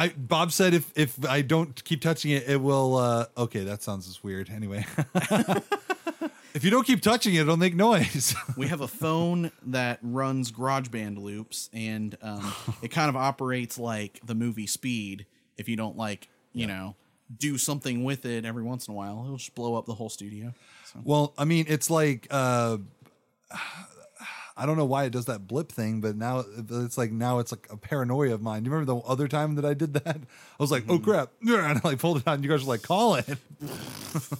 I Bob said if if I don't keep touching it, it will. uh Okay, that sounds just weird. Anyway, if you don't keep touching it, it'll make noise. we have a phone that runs GarageBand loops, and um, it kind of operates like the movie Speed. If you don't like, you know, do something with it every once in a while, it'll just blow up the whole studio. So. well, I mean, it's like. uh I don't know why it does that blip thing, but now it's like now it's like a paranoia of mine. Do you remember the other time that I did that? I was like, "Oh mm-hmm. crap!" and I like pulled it out, and you guys were like, "Call it." it's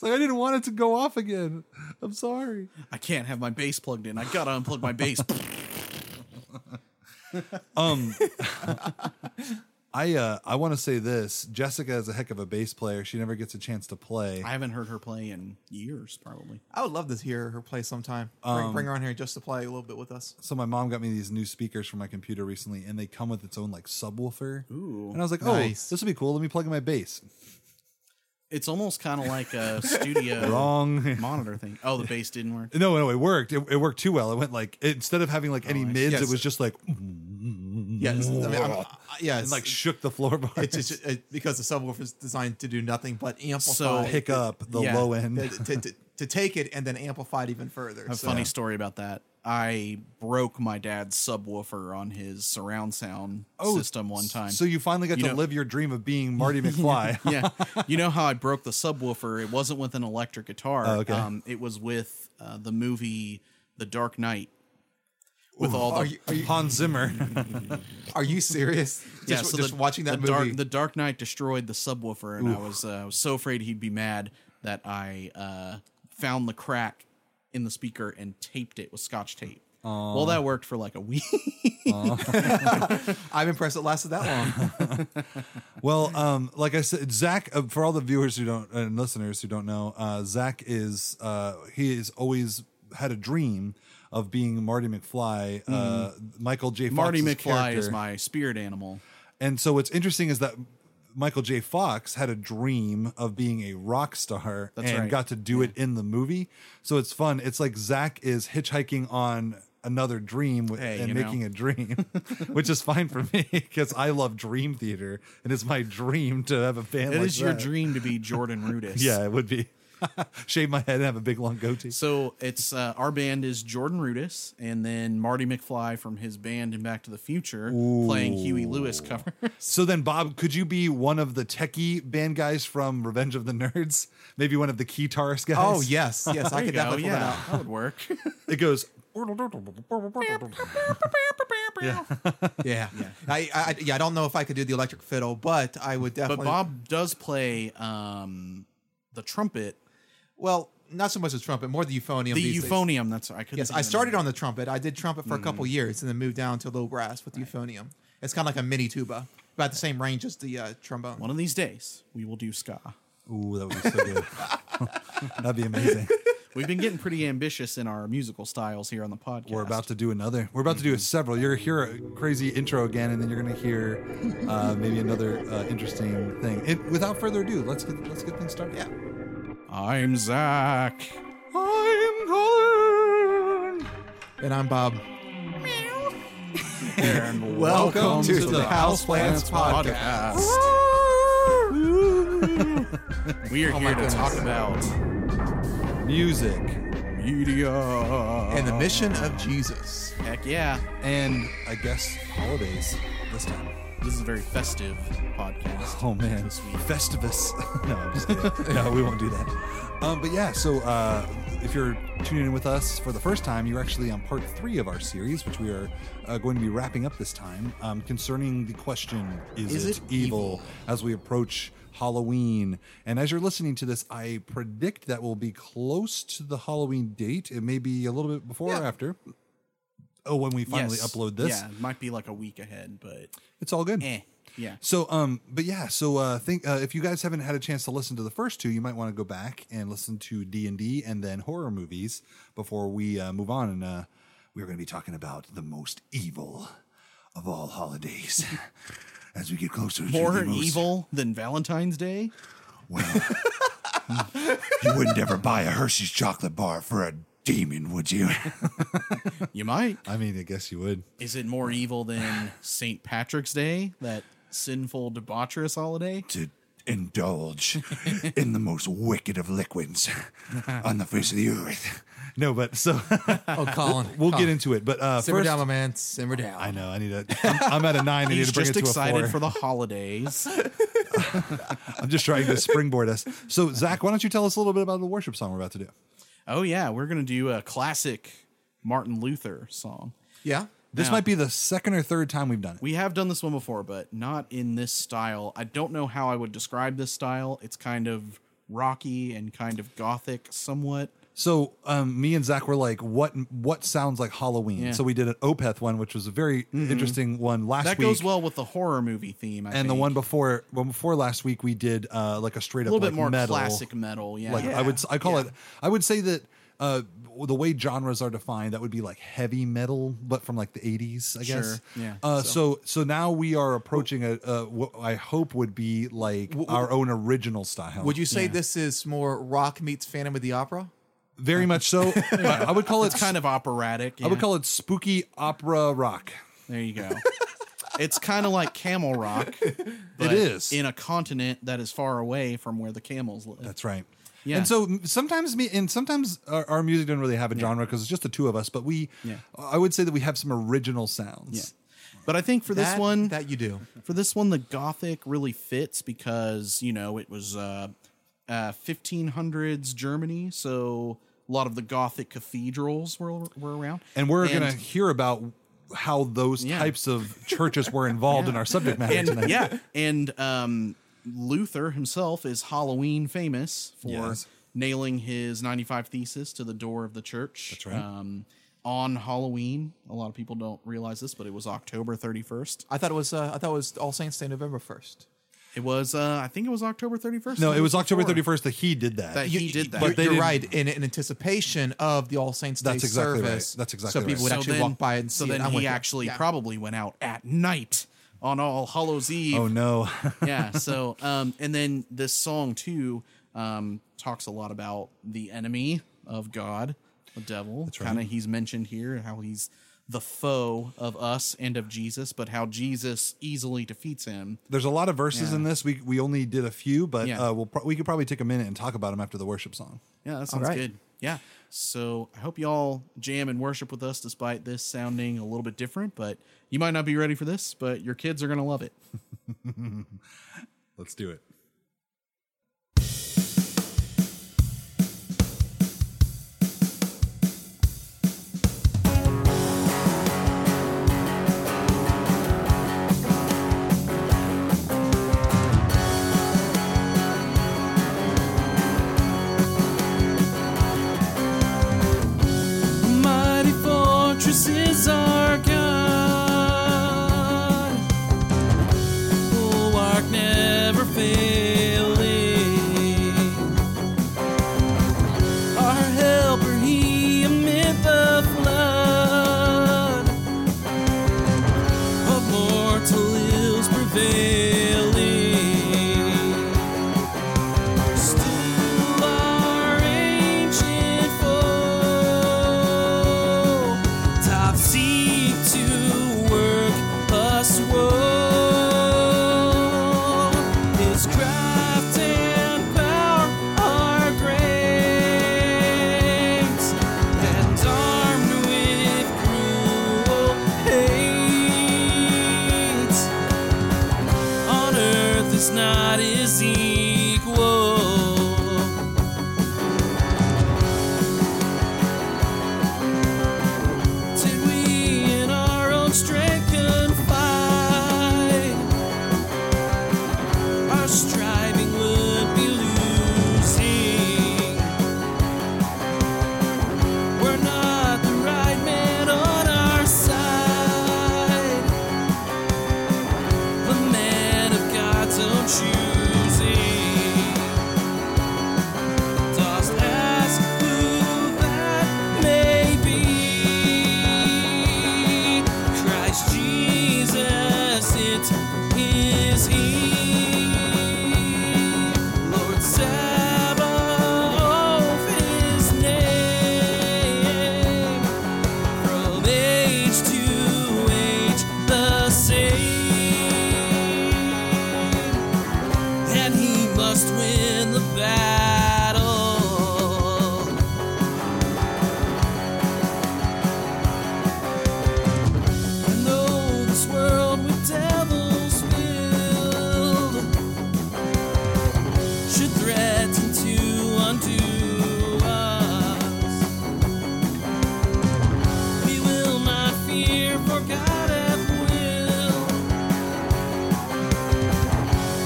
like I didn't want it to go off again. I'm sorry. I can't have my bass plugged in. I gotta unplug my bass. Um, I uh I want to say this. Jessica is a heck of a bass player. She never gets a chance to play. I haven't heard her play in years, probably. I would love to hear her play sometime. Bring, bring her on here just to play a little bit with us. so my mom got me these new speakers for my computer recently, and they come with its own like subwoofer. Ooh. And I was like, oh, Nice. this would be cool. Let me plug in my bass. It's almost kind of like a studio Wrong. monitor thing. Oh, the bass didn't work. No, no, it worked. It, it worked too well. It went like instead of having like any I mids, Yes. it was just like Yes, I mean, I'm, yeah, and it's like shook the floorboards. it's just it, because the subwoofer is designed to do nothing but So- amplify, pick up the Yeah. low end. to, to, to, to take it and then amplify it even further. A So- funny story about that. I broke my dad's subwoofer on his surround sound system one time. Oh, So you finally got You to know- live your dream of being Marty McFly. yeah, you know how I broke the subwoofer? It wasn't with an electric guitar. Oh, okay. Um, it was with uh, the movie The Dark Knight. With all the Are you, you, Hans Zimmer. are you serious? Just, yeah, so just the, watching that the movie. Dark, the Dark Knight destroyed the subwoofer, and I was uh, I was so afraid he'd be mad that I uh, found the crack in the speaker and taped it with Scotch tape. Well, that worked for like a week. I'm impressed it lasted that long. Well, um, like I said, Zach. Uh, for all the viewers who don't and listeners who don't know, uh, Zach is uh, he has always had a dream of being Marty McFly. Uh, Michael J. Fox's Mm. Marty McFly character. is my spirit animal. And so what's interesting is that Michael J. Fox had a dream of being a rock star That's and right. got to do it in the movie. So it's fun. It's like Zach is hitchhiking on another dream with, Hey, and you know. making a dream, which is fine for me because I love Dream Theater and it's my dream to have a band It like is your dream to be Jordan Rudess. Yeah, it would be. Shave my head and have a big long goatee. So it's uh, our band is Jordan Rudess, and then Marty McFly from his band in Back to the Future playing Huey Lewis cover. So then, Bob, could you be one of the techie band guys from Revenge of the Nerds? Maybe one of the guitarist guys? Oh yes, yes, I could go. definitely pull that Yeah, out. that would work. It goes. Yeah, I, I, yeah, I don't know if I could do the electric fiddle, but I would definitely. but. Bob does play um, the trumpet, well, not so much the trumpet, more the euphonium. the these days. euphonium. That's I couldn't. Yes, I started on the trumpet. I did trumpet for a couple years, and then moved down to low brass with the euphonium. It's kind of like a mini tuba, about the same range as the uh, trombone. One of these days, we will do ska. Ooh, that would be so good. That'd be amazing. We've been getting pretty ambitious in our musical styles here on the podcast. We're about to do another. We're about to do a several. You're gonna hear a crazy intro again, and then you're gonna hear uh, maybe another uh, interesting thing. It, without further ado, let's get let's get things started. Yeah. I'm Zach. I'm Colin. And I'm Bob. And Welcome to the Houseplants Podcast. We are Oh here to talk about Music media. And the mission of Jesus. Heck yeah. and I guess holidays this time. This is a very festive podcast. Oh man, This week. Festivus. no, I'm just kidding. no, we won't do that. Um, but yeah, so uh, if you're tuning in with us for the first time, you're actually on part three of our series, which we are uh, going to be wrapping up this time, um, concerning the question: Is, Is it, it evil? evil? As we approach Halloween, and as you're listening to this, I predict that will be close to the Halloween date. It may be a little bit before or after. Oh, when we finally Yes. upload this, Yeah, it might be like a week ahead, but it's all good. eh. Yeah. So, um, but yeah, so uh, think uh, if you guys haven't had a chance to listen to the first two, you might want to go back and listen to D and D and then horror movies before we uh, move on. And uh, we're going to be talking about the most evil of all holidays as we get closer to More the most, evil than Valentine's Day? Well, you wouldn't ever buy a Hershey's chocolate bar for a demon, would you? You might. I mean, I guess you would. Is it more evil than St. Patrick's Day? That sinful, debaucherous holiday. to indulge in the most wicked of liquids on the face of the earth. No, but so Oh, Colin. we'll Colin. get into it. But uh, Simmer first, down, my man. Simmer down. I know I need a. I'm, I'm at a nine. I need He's to bring just it to a excited four. for the holidays. I'm just trying to springboard us. So Zach, why don't you tell us a little bit about the worship song we're about to do? Oh yeah, we're gonna do a classic Martin Luther song. Yeah. This Now- might be the second or third time we've done it. We have done this one before, but not in this style. I don't know how I would describe this style. It's kind of rocky and kind of gothic, somewhat. So um, me and Zach were like, "What? What sounds like Halloween?" Yeah. Mm-hmm. So we did an Opeth one, which was a very interesting one last That week. That goes well with the horror movie theme. I and the one before, one before last week, we did uh, like a straight a up little like bit more metal, classic metal. Yeah, Like I would, I call it. I would say that uh, the way genres are defined, that would be like heavy metal, but from like the '80s, I guess. Sure, yeah. Uh, so, so now we are approaching a, uh, what I hope would be like our own original style. Would you say Yeah. this is more rock meets Phantom of the Opera? Very much so. I, would call it it's kind of operatic. I would yeah. call it spooky opera rock. There you go. it's kind of like camel rock. but is. in a continent that is far away from where the camels live. That's right. Yeah. And so sometimes me and sometimes our, our music doesn't really have a genre because it's just the two of us. But we, Yeah. I would say that we have some original sounds. yeah. But I think for this That- one, that you do. for this one, the gothic really fits because you know it was uh, uh, 1500s Germany, so a lot of the gothic cathedrals were were around. And we're gonna hear about how those Yeah. types of churches were involved in our subject matter and tonight. yeah, and um, Luther himself is Halloween famous for Yes. nailing his 95 thesis to the door of the church. That's right. Um, on Halloween, a lot of people don't realize this, but it was October 31st. I thought it was. Uh, I thought it was All Saints Day, November first. It was, uh, I think it was October 31st. No, it was October thirty first that he did that. That he did that. But But they you're didn't- right. In, in anticipation of the All Saints Day That's exactly right. service, That's exactly so people right. would actually walk by and so see then it. I'm he you. actually Yeah. probably went out at night on All Hallows Eve. oh no. yeah. So, um, and then this song too um, talks a lot about the enemy of God, the devil. right. Kind of, he's mentioned here how he's the foe of us and of Jesus, but how Jesus easily defeats him. There's a lot of verses Yeah. in this. We we only did a few, but Yeah. uh, we'll pro- we could probably take a minute and talk about them after the worship song. Yeah, that sounds right. good. Yeah. So I hope y'all jam and worship with us despite this sounding a little bit different, but you might not be ready for this, but your kids are going to love it. Let's do it.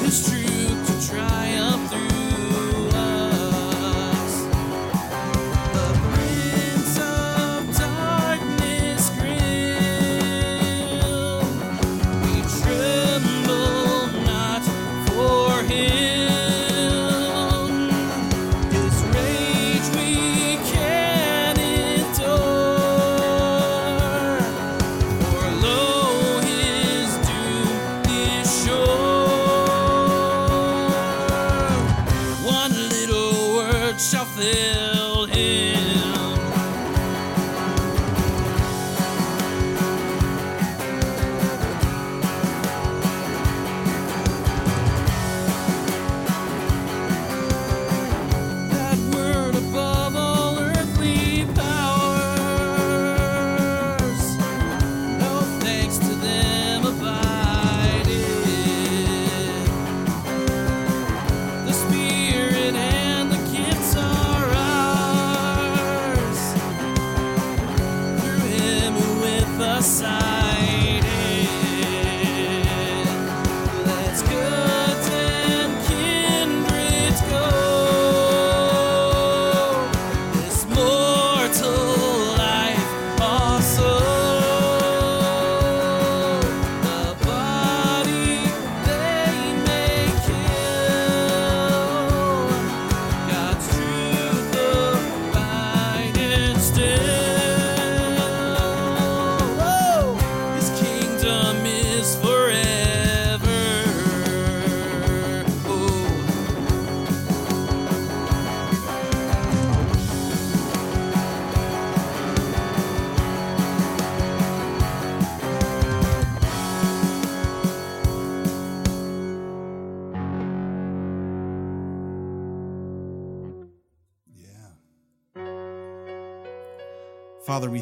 His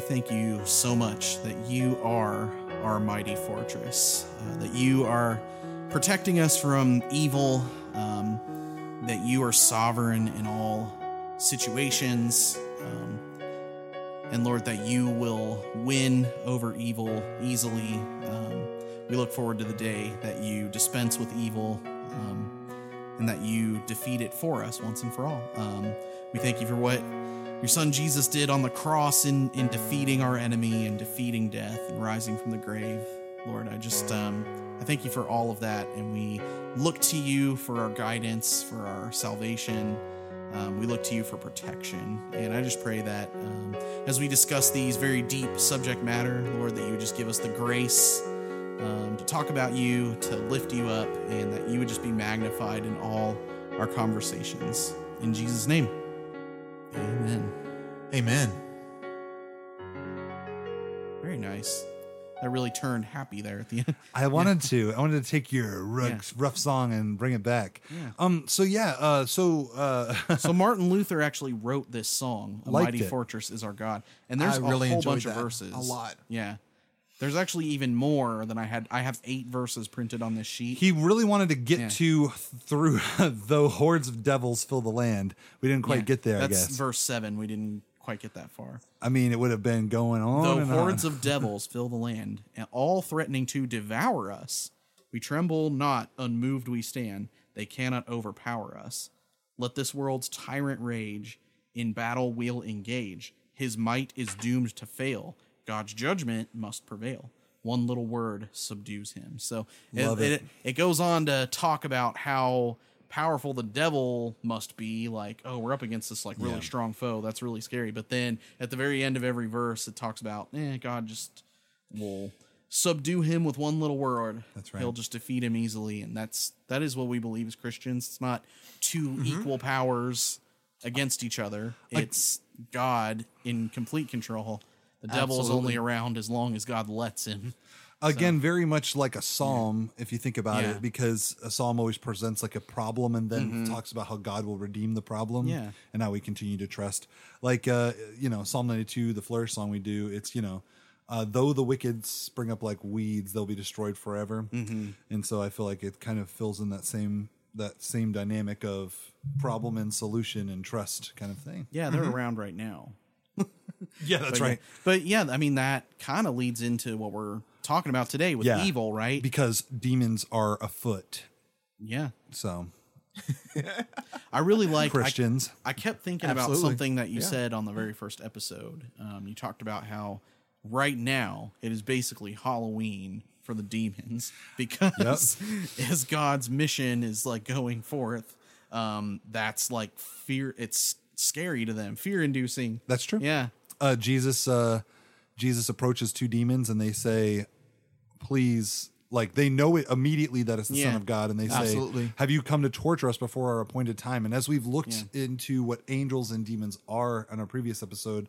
thank you so much that you are our mighty fortress, uh, that you are protecting us from evil, um, that you are sovereign in all situations, um, and Lord, that you will win over evil easily. Um, we look forward to the day that you dispense with evil. Um, and that you defeat it for us once and for all. Um, we thank you for what your son Jesus did on the cross in, in defeating our enemy and defeating death and rising from the grave. Lord, I just um, I thank you for all of that, and we look to you for our guidance, for our salvation. Um, we look to you for protection, and I just pray that um, as we discuss these very deep subject matter, Lord, that you would just give us the grace um, to talk about you, to lift you up, and that you would just be magnified in all our conversations. In Jesus' name, amen. Amen. Very nice. That really turned happy there at the end. I wanted to. I wanted to take your rough, Yeah. rough song and bring it back. Yeah. Um. So yeah. Uh. So. Uh. so Martin Luther actually wrote this song, "A Mighty it. Fortress Is Our God," and there's I really a whole enjoyed bunch of verses. a lot. Yeah. There's actually even more than I had. I have eight verses printed on this sheet. he really wanted to get Yeah. to through though hordes of devils fill the land. We didn't quite Yeah. get there. That's I guess. verse seven. We didn't quite get that far. I mean, it would have been going on Though hordes on. of devils fill the land, and all threatening to devour us, we tremble not, unmoved we stand. They cannot overpower us. Let this world's tyrant rage, in battle we'll engage. His might is doomed to fail. God's judgment must prevail. One little word subdues him. So it, it. it. it goes on to talk about how powerful the devil must be like oh we're up against this like really Yeah. strong foe that's really scary but then at the very end of every verse it talks about eh, god just will subdue him with one little word That's right. he'll just defeat him easily and that's that is what we believe as christians it's not 2 Mm-hmm. equal powers against each other it's god in complete control the devil's only around as long as god lets him Again, very much like a psalm, if you think about Yeah. it, because a psalm always presents like a problem and then talks about how God will redeem the problem Mm-hmm. Yeah. and how we continue to trust. Like, uh, you know, Psalm 92, the flourish song we do, it's, you know, uh, though the wicked spring up like weeds, they'll be destroyed forever. Mm-hmm. And so I feel like it kind of fills in that same that same dynamic of problem and solution and trust kind of thing. Yeah, they're around right now. Yeah, that's But yeah- But yeah, I mean that kind of leads into what we're talking about today with Yeah. evil, right? Because demons are afoot. yeah. So I really like Christians. I kept thinking about something that you Yeah. said on the very first episode. Um, you talked about how right now it is basically Halloween for the demons because as God's mission is like going forth, um, that's like fear. It's scary to them, fear inducing. That's true. Yeah. uh, Jesus uh, Jesus approaches two demons and they say, "Please." Like they know it immediately that it's the Son of God, and they say, Absolutely. "Have you come to torture us before our appointed time?" And as we've looked into what angels and demons are on our previous episode,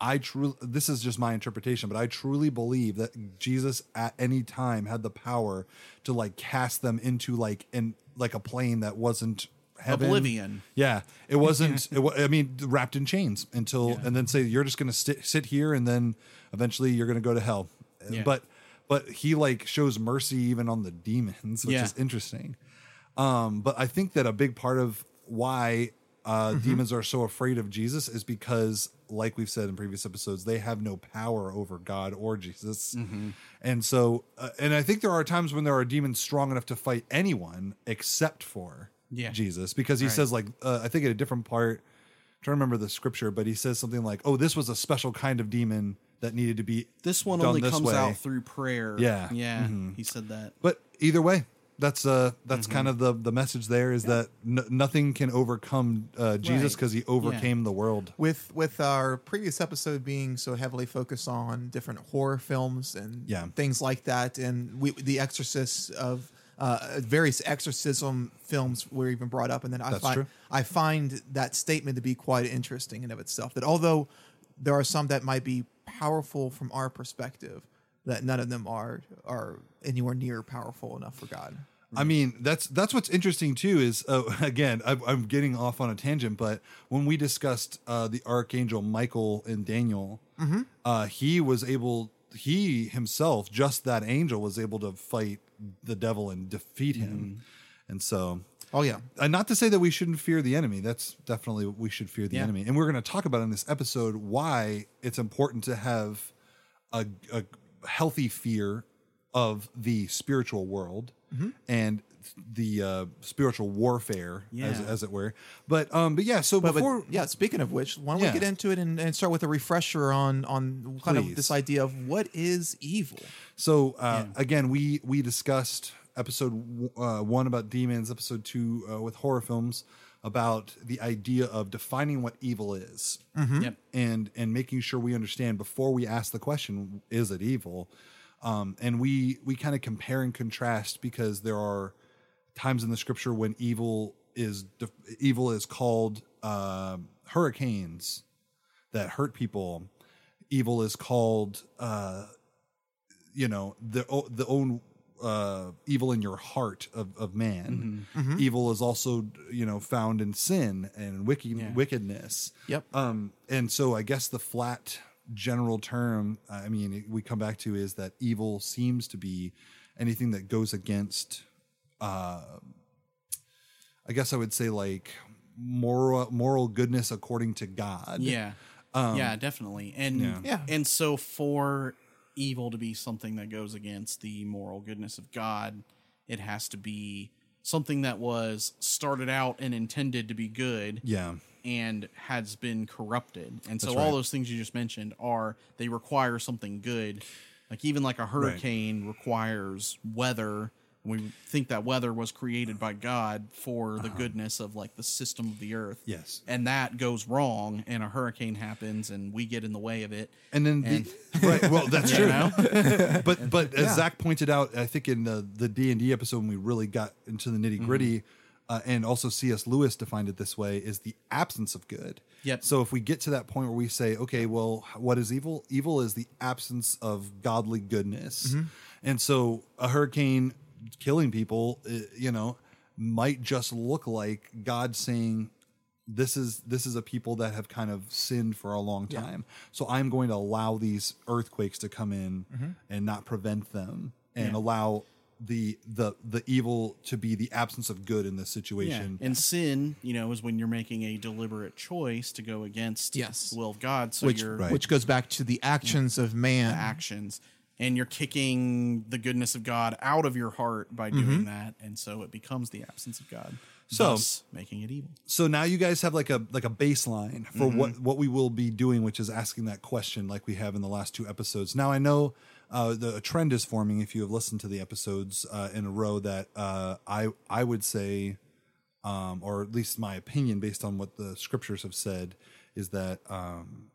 I truly this is just my interpretation, but I truly believe that Jesus at any time had the power to like cast them into like in like a plane that wasn't heaven. Oblivion. Yeah, it wasn't. it, I mean, wrapped in chains until, and then say you're just going to sit sit here, and then eventually you're going to go to hell. Yeah. But but he like shows mercy even on the demons, which Yeah. is interesting. Um, but I think that a big part of why uh, Mm-hmm. demons are so afraid of Jesus is because, like we've said in previous episodes, they have no power over God or Jesus. Mm-hmm. And so, uh, and I think there are times when there are demons strong enough to fight anyone except for Yeah. Jesus, because he Right. says like uh, I think at a different part. I'm trying to remember the scripture, but he says something like, "Oh, this was a special kind of demon that needed to be This one done only this comes way." out through prayer. Yeah. Mm-hmm. Yeah. He said that. But either way, that's uh that's Mm-hmm. kind of the the message there is that n- nothing can overcome uh, Jesus Right. because he overcame the world. with with our previous episode being so heavily focused on different horror films and Yeah. things like that, and we, the Exorcist of uh, various exorcism films were even brought up, and then I That's find true. I find that statement to be quite interesting in of itself. That although there are some that might be powerful from our perspective, that none of them are are anywhere near powerful enough for God. I mean, that's that's what's interesting too. Is uh, again, I'm, I'm getting off on a tangent, but when we discussed uh, the archangel Michael and Daniel, Mm-hmm. uh, he was able, he himself, just that angel, was able to fight the devil and defeat him, Mm-hmm. and so. Oh yeah, And not to say that we shouldn't fear the enemy. That's definitely we should fear the Yeah. enemy. And we're going to talk about in this episode why it's important to have a, a healthy fear of the spiritual world Mm-hmm. and the uh, spiritual warfare, as, Yeah. as it were. But um, but yeah. So But, but, before, yeah, speaking of which, why don't Yeah. we get into it and, and start with a refresher on on kind Please. of this idea of what is evil? So uh, again, we we discussed episode uh, one about demons, episode two uh, with horror films about the idea of defining what evil is, Yep. and and making sure we understand before we ask the question, is it evil? Um, and we we kind of compare and contrast because there are times in the scripture when evil is def- evil is called uh, hurricanes that hurt people. Evil is called uh, you know the o- the own uh evil in your heart of, of man. Evil is also you know found in sin and wicked wickedness. Yep. um and so i guess the flat general term i mean we come back to is that evil seems to be anything that goes against uh i guess i would say like moral moral goodness according to god Yeah. yeah, definitely. And Um, yeah. Yeah. and so for evil to be something that goes against the moral goodness of God, it has to be something that was started out and intended to be good yeah and has been corrupted. And so That's all right. those things you just mentioned are they require something good. Like even like a hurricane requires weather. We think that weather was created by God for the goodness of like the system of the earth. Uh-huh. Yes. And that goes wrong and a hurricane happens and we get in the way of it. And then, And- the, right? Well, that's true. know? But but as Zach pointed out, I think in the the D and D episode when we really got into the nitty gritty, uh, and also C.S. Lewis defined it this way, is the absence of good. Yep. So if we get to that point where we say, okay, well, what is evil? Evil is the absence of godly goodness. And so a hurricane killing people, uh, you know, might just look like God saying, this is this is a people that have kind of sinned for a long time. So I'm going to allow these earthquakes to come in and not prevent them and allow the the the evil to be the absence of good in this Yeah. situation. And sin, you know, is when you're making a deliberate choice to go against Yes. the will of God. So which your Right. which goes back to the actions of man. actions. And you're kicking the goodness of God out of your heart by doing that. And so it becomes the absence of God. So- making it evil. so now you guys have like a like a baseline for Mm-hmm. what what we will be doing which is asking that question like we have in the last two episodes now i know uh, the a trend is forming if you have listened to the episodes uh, in a row that uh, i i would say um, or at least my opinion based on what the scriptures have said is that um,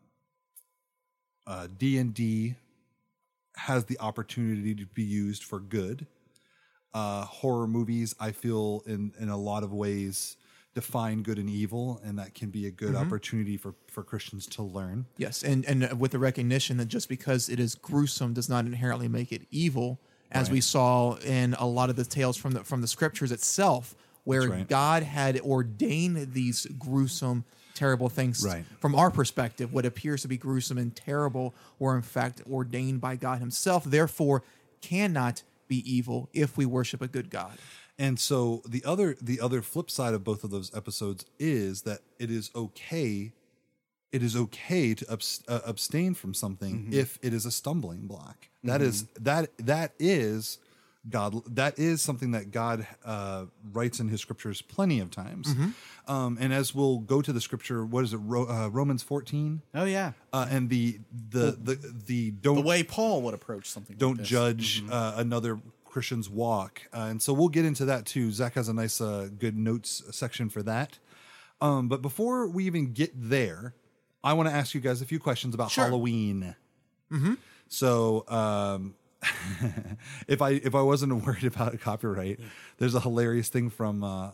uh, d&d has the opportunity to be used for good uh, horror movies, I feel in in a lot of ways define good and evil, and that can be a good Mm-hmm. opportunity for for Christians to learn. Yes, and and with the recognition that just because it is gruesome does not inherently make it evil, as we saw in a lot of the tales from the from the scriptures itself, where right. God had ordained these gruesome, terrible things. Right. From our perspective, what appears to be gruesome and terrible were in fact ordained by God Himself. Therefore, cannot be evil if we worship a good God. And so the other the other flip side of both of those episodes is that it is okay. It is okay to abs- uh, abstain from something if it is a stumbling block. That is that that is God. That is something that God uh, writes in His scriptures plenty of times. Um, and as we'll go to the scripture, what is it? Ro- uh, Romans fourteen. Oh, yeah. uh, and the the the the don't The way Paul would approach something. don't like judge uh, another Christian's walk, uh, and so we'll get into that too. Zach has a nice uh, good notes section for that. Um, but before we even get there, I want to ask you guys a few questions about Sure. Halloween. So, um, if I if I wasn't worried about copyright, there's a hilarious thing from uh,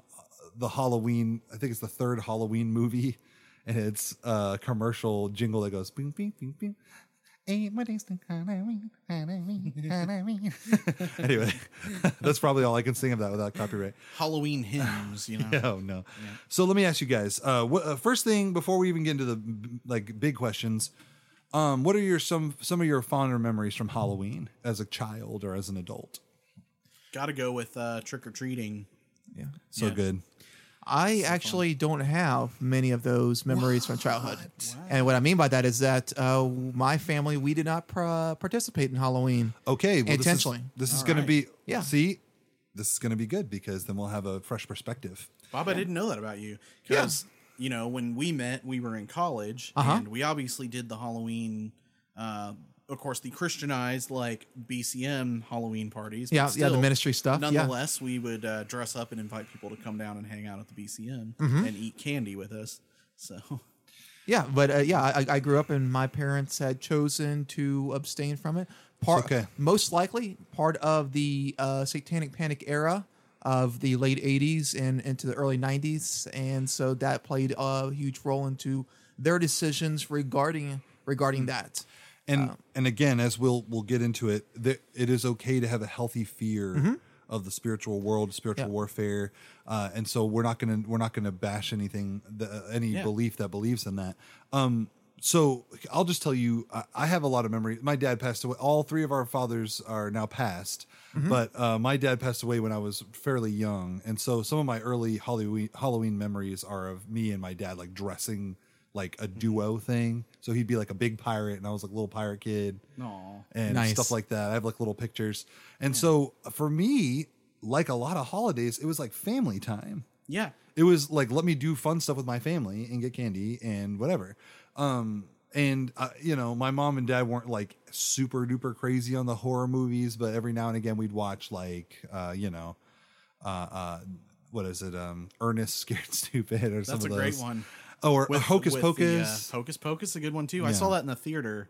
the Halloween. I think it's the third Halloween movie, and it's a commercial jingle that goes bing bing bing bing. Anyway, that's probably all I can sing of that without copyright. Halloween hymns, you know. Oh no! So let me ask you guys. Uh, what, uh, first thing before we even get into the like big questions, um, what are your some some of your fonder memories from Halloween as a child or as an adult? Got to go with uh, trick or treating. Yeah. So Yeah. good. I actually don't have many of those memories from childhood. And what I mean by that is that uh, my family, we did not pr- participate in Halloween. Okay, well, Intentionally. This is, this is going right. to be Yeah. See, this is going to be good because then we'll have a fresh perspective. Bob, I didn't know that about you. Because, you know, when we met, we were in college, Uh-huh. and we obviously did the Halloween, uh, of course, the Christianized, like, BCM Halloween parties. Yeah, yeah, the ministry stuff, yeah. Nonetheless, we would uh, dress up and invite people to come down and hang out at the BCM Mm-hmm. and eat candy with us. So, Yeah, but uh, yeah, I, I grew up and my parents had chosen to abstain from it. Part, okay. Most likely part of the uh, satanic panic era of the late 80s and into the early 90s. And so that played a huge role into their decisions regarding regarding that. And and again, as we'll we'll get into it, there, it is okay to have a healthy fear of the spiritual world, spiritual Yeah. warfare, uh, and so we're not gonna we're not gonna bash anything, the, any Yeah. belief that believes in that. Um, so I'll just tell you, I, I have a lot of memory. My dad passed away. All three of our fathers are now passed, but uh, my dad passed away when I was fairly young, and so some of my early Halloween Halloween memories are of me and my dad like dressing like a duo thing. So he'd be like a big pirate, and I was like a little pirate kid no. and Nice. stuff like that. I have like little pictures. And so for me, like a lot of holidays, it was like family time. Yeah. It was like let me do fun stuff with my family and get candy and whatever. Um and uh, you know, my mom and dad weren't like super duper crazy on the horror movies, but every now and again we'd watch like uh, you know, uh uh what is it? Um Ernest Scared Stupid or some That's a of great those. one. Oh, or With- Hocus with the, uh, Pocus. Hocus Pocus, a good one too. I saw that in the theater.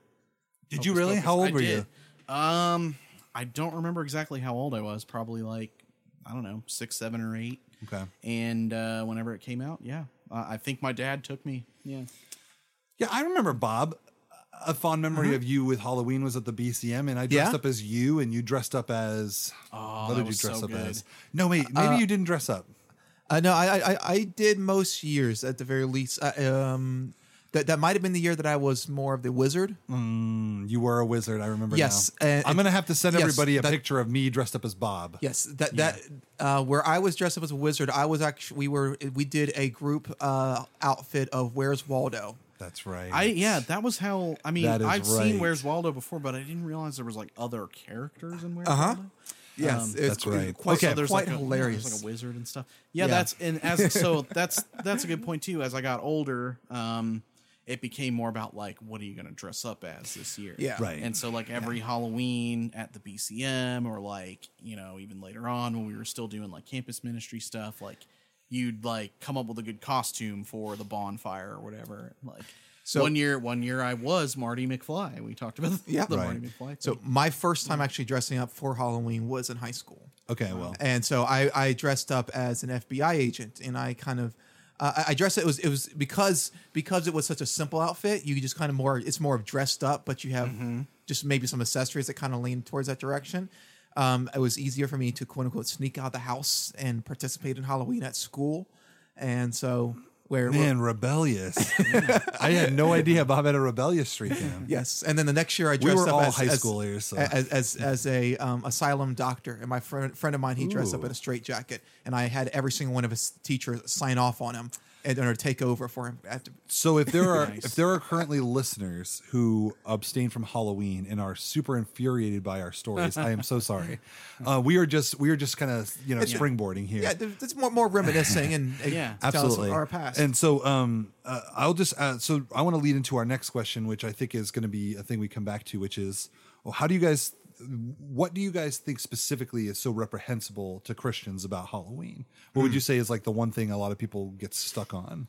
Did you really? Pocus. How old I were did. Um, I don't remember exactly how old I was. Probably like I don't know six, seven, or eight. Okay. And uh, whenever it came out, yeah, uh, I think my dad took me. Yeah. Yeah, I remember Bob. A fond memory of you with Halloween was at the BCM, and I dressed Yeah? up as you, and you dressed up as. Oh, what did you was dress so up good. as? No, wait, maybe you didn't dress up. Uh, no, I, I I did most years at the very least. Uh, um, that that might have been the year that I was more of the wizard. Mm, You were a wizard. I remember. Yes, now. and- I'm gonna have to send yes, everybody a that- picture of me dressed up as Bob. Yes, that that uh, where I was dressed up as a wizard, I was actually we were we did a group uh, outfit of Where's Waldo. That's right. I yeah, that was how. I mean, I've seen. Where's Waldo before, but I didn't realize there was like other characters in Where's Uh-huh. Waldo. Yes, Um, it's That's right. Quite, Okay. So there's quite like a, hilarious. There's like a wizard and stuff. Yeah, Yeah. that's and as so that's that's a good point too. As I got older, um, it became more about like what are you going to dress up as this year? Yeah. Right. And so like every Halloween at the BCM or like you know even later on when we were still doing like campus ministry stuff, like you'd like come up with a good costume for the bonfire or whatever. Like. So- one year, one year I was Marty McFly. We talked about Yeah. the Right. Marty McFly. so my first time actually dressing up for Halloween was in high school. Okay, well, and so I, I dressed up as an FBI agent, and I kind of uh, I- I dressed it was it was because because it was such a simple outfit. You just kind of more it's more of dressed up, but you have Mm-hmm. just maybe some accessories that kind of lean towards that direction. Um, it was easier for me to quote unquote sneak out of the house and participate in Halloween at school, and so where man, rebellious. I had no idea Bob had a rebellious streak in him. Yes, and then the next year I dressed were up all as high as, schoolers, so- as as as a um, asylum doctor, and my friend friend of mine he dressed up in a straitjacket, and I had every single one of his teachers sign off on him and or take over for him. After, So if there are Nice. if there are currently listeners who abstain from Halloween and are super infuriated by our stories, I am so sorry. Uh, we are just we are just kind of you know springboarding here. yeah, it's more more reminiscing and Yeah. absolutely our past. and so um uh, i'll just uh, so i want to lead into our next question which i think is going to be a thing we come back to which is well how do you guys what do you guys think specifically is so reprehensible to christians about halloween? What Hmm. would you say is like the one thing a lot of people get stuck on?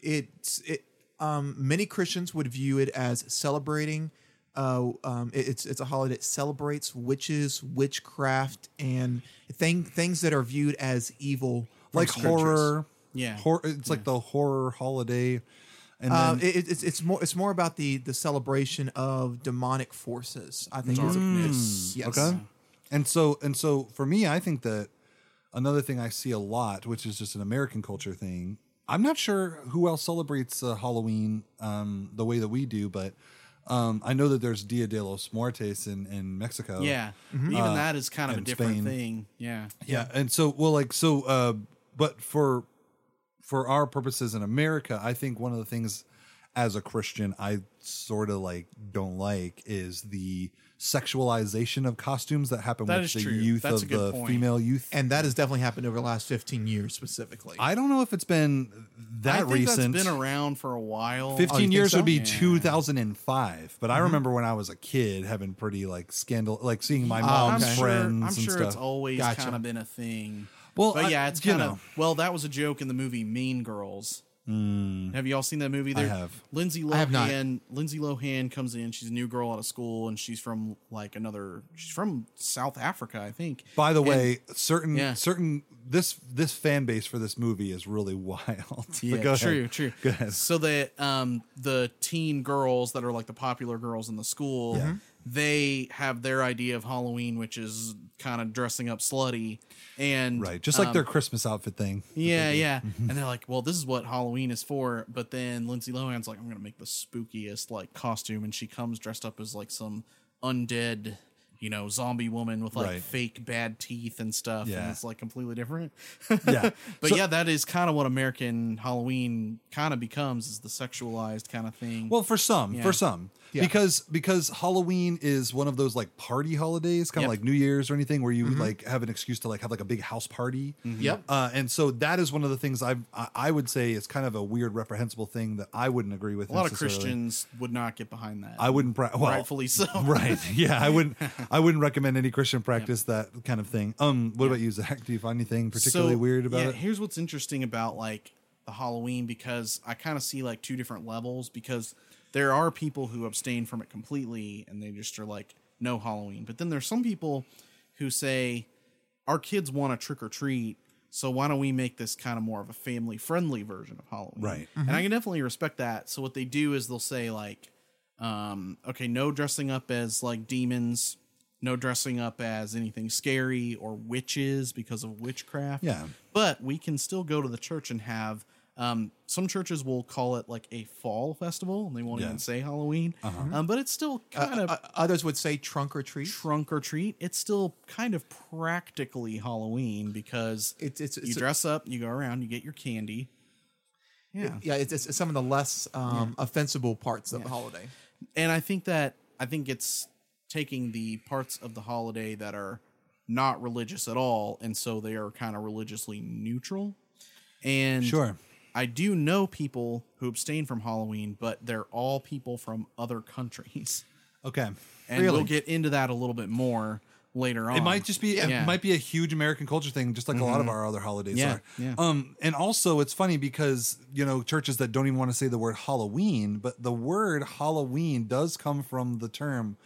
It's it um many christians would view it as celebrating uh um it- it's it's a holiday that celebrates witches witchcraft and thing things that are viewed as evil like horror. Yeah. hor- it's like the horror holiday and then Uh, it, it- it's it's more it's more about the the celebration of demonic forces. I think is Darkness. yes. Okay. And so and so for me, I think that another thing I see a lot, which is just an American culture thing. I'm not sure who else celebrates uh, Halloween um, the way that we do, but um, I know that there's Dia de los Muertos in, in Mexico. Yeah, even Uh, that is kind of a different Spain. thing. Yeah, Yeah. And so, well, like, so, uh, but for, for our purposes in America, I think one of the things as a Christian, I sort of like don't like is the sexualization of costumes that happen That with the true. youth That's of the point. female youth. And that has definitely happened over the last 15 years specifically. I don't know if it's been that I think recent. that's been around for a while. 15 Oh, years so? would be Yeah. 2005 but i mm-hmm. remember when i was a kid having pretty like scandal like seeing my Oh, mom's okay. I'm friends sure. I'm and sure stuff it's always Gotcha. kind of been a thing. Well, but yeah, it's kind of well. That was a joke in the movie Mean Girls. Have you all seen that movie? There, have. Lindsay I have not. Lohan. Lindsay Lohan comes in. She's a new girl out of school, and she's from like another. She's from South Africa, I think. By the And- way, certain Yeah. certain this this fan base for this movie is really wild. Yeah, true, true. Go ahead. So that um, the teen girls that are like the popular girls in the school, Yeah. They have their idea of Halloween, which is kind of dressing up slutty, and Right, just like um, their Christmas outfit thing. Yeah, yeah. and they're like, well, this is what Halloween is for. But then Lindsay Lohan's like, I'm gonna make the spookiest like costume, and she comes dressed up as like some undead. You know, zombie woman with like Right. fake bad teeth and stuff, Yeah. and it's like completely different. Yeah, But So- yeah, that is kind of what American Halloween kind of becomes is the sexualized kind of thing. Well, for some, Yeah. for some, Yeah. because because Halloween is one of those like party holidays, kind of Yep. like New Year's or anything, where you like have an excuse to like have like a big house party. Yep. Uh, and so that is one of the things I've, I I would say is kind of a weird reprehensible thing that I wouldn't agree with. a lot of. Christians would not get behind that. I wouldn't. Pra- well, rightfully so. right. Yeah, I wouldn't. I wouldn't recommend any Christian practice that kind of thing. Um, what about you, Zach? Do you find anything particularly So, weird about yeah, it? Here's what's interesting about like the Halloween because I kind of see like two different levels because there are people who abstain from it completely and they just are like no Halloween. But then there's some people who say our kids want to trick or treat. So why don't we make this kind of more of a family friendly version of Halloween? Right. And I can definitely respect that. So what they do is they'll say like, um, okay, no dressing up as like demons, no dressing up as anything scary or witches because of witchcraft. Yeah. But we can still go to the church and have um, some churches will call it like a fall festival and they won't Yeah. even say Halloween. Um, but it's still kind of Uh, others would say trunk or treat. trunk or treat. It's still kind of practically Halloween because It's it's, you it's dress up, you go around, you get your candy. Yeah. yeah, it's, it's some of the less um, offensible parts of the holiday. and I think that I think it's taking the parts of the holiday that are not religious at all, and so they are kind of religiously neutral. And Sure. I do know people who abstain from Halloween, but they're all people from other countries, Okay. and we'll get into that a little bit more later on. It might just be it might be a huge American culture thing, just like a lot of our other holidays Yeah, are. yeah. Um, and also it's funny because you know churches that don't even want to say the word Halloween, but the word Halloween does come from the term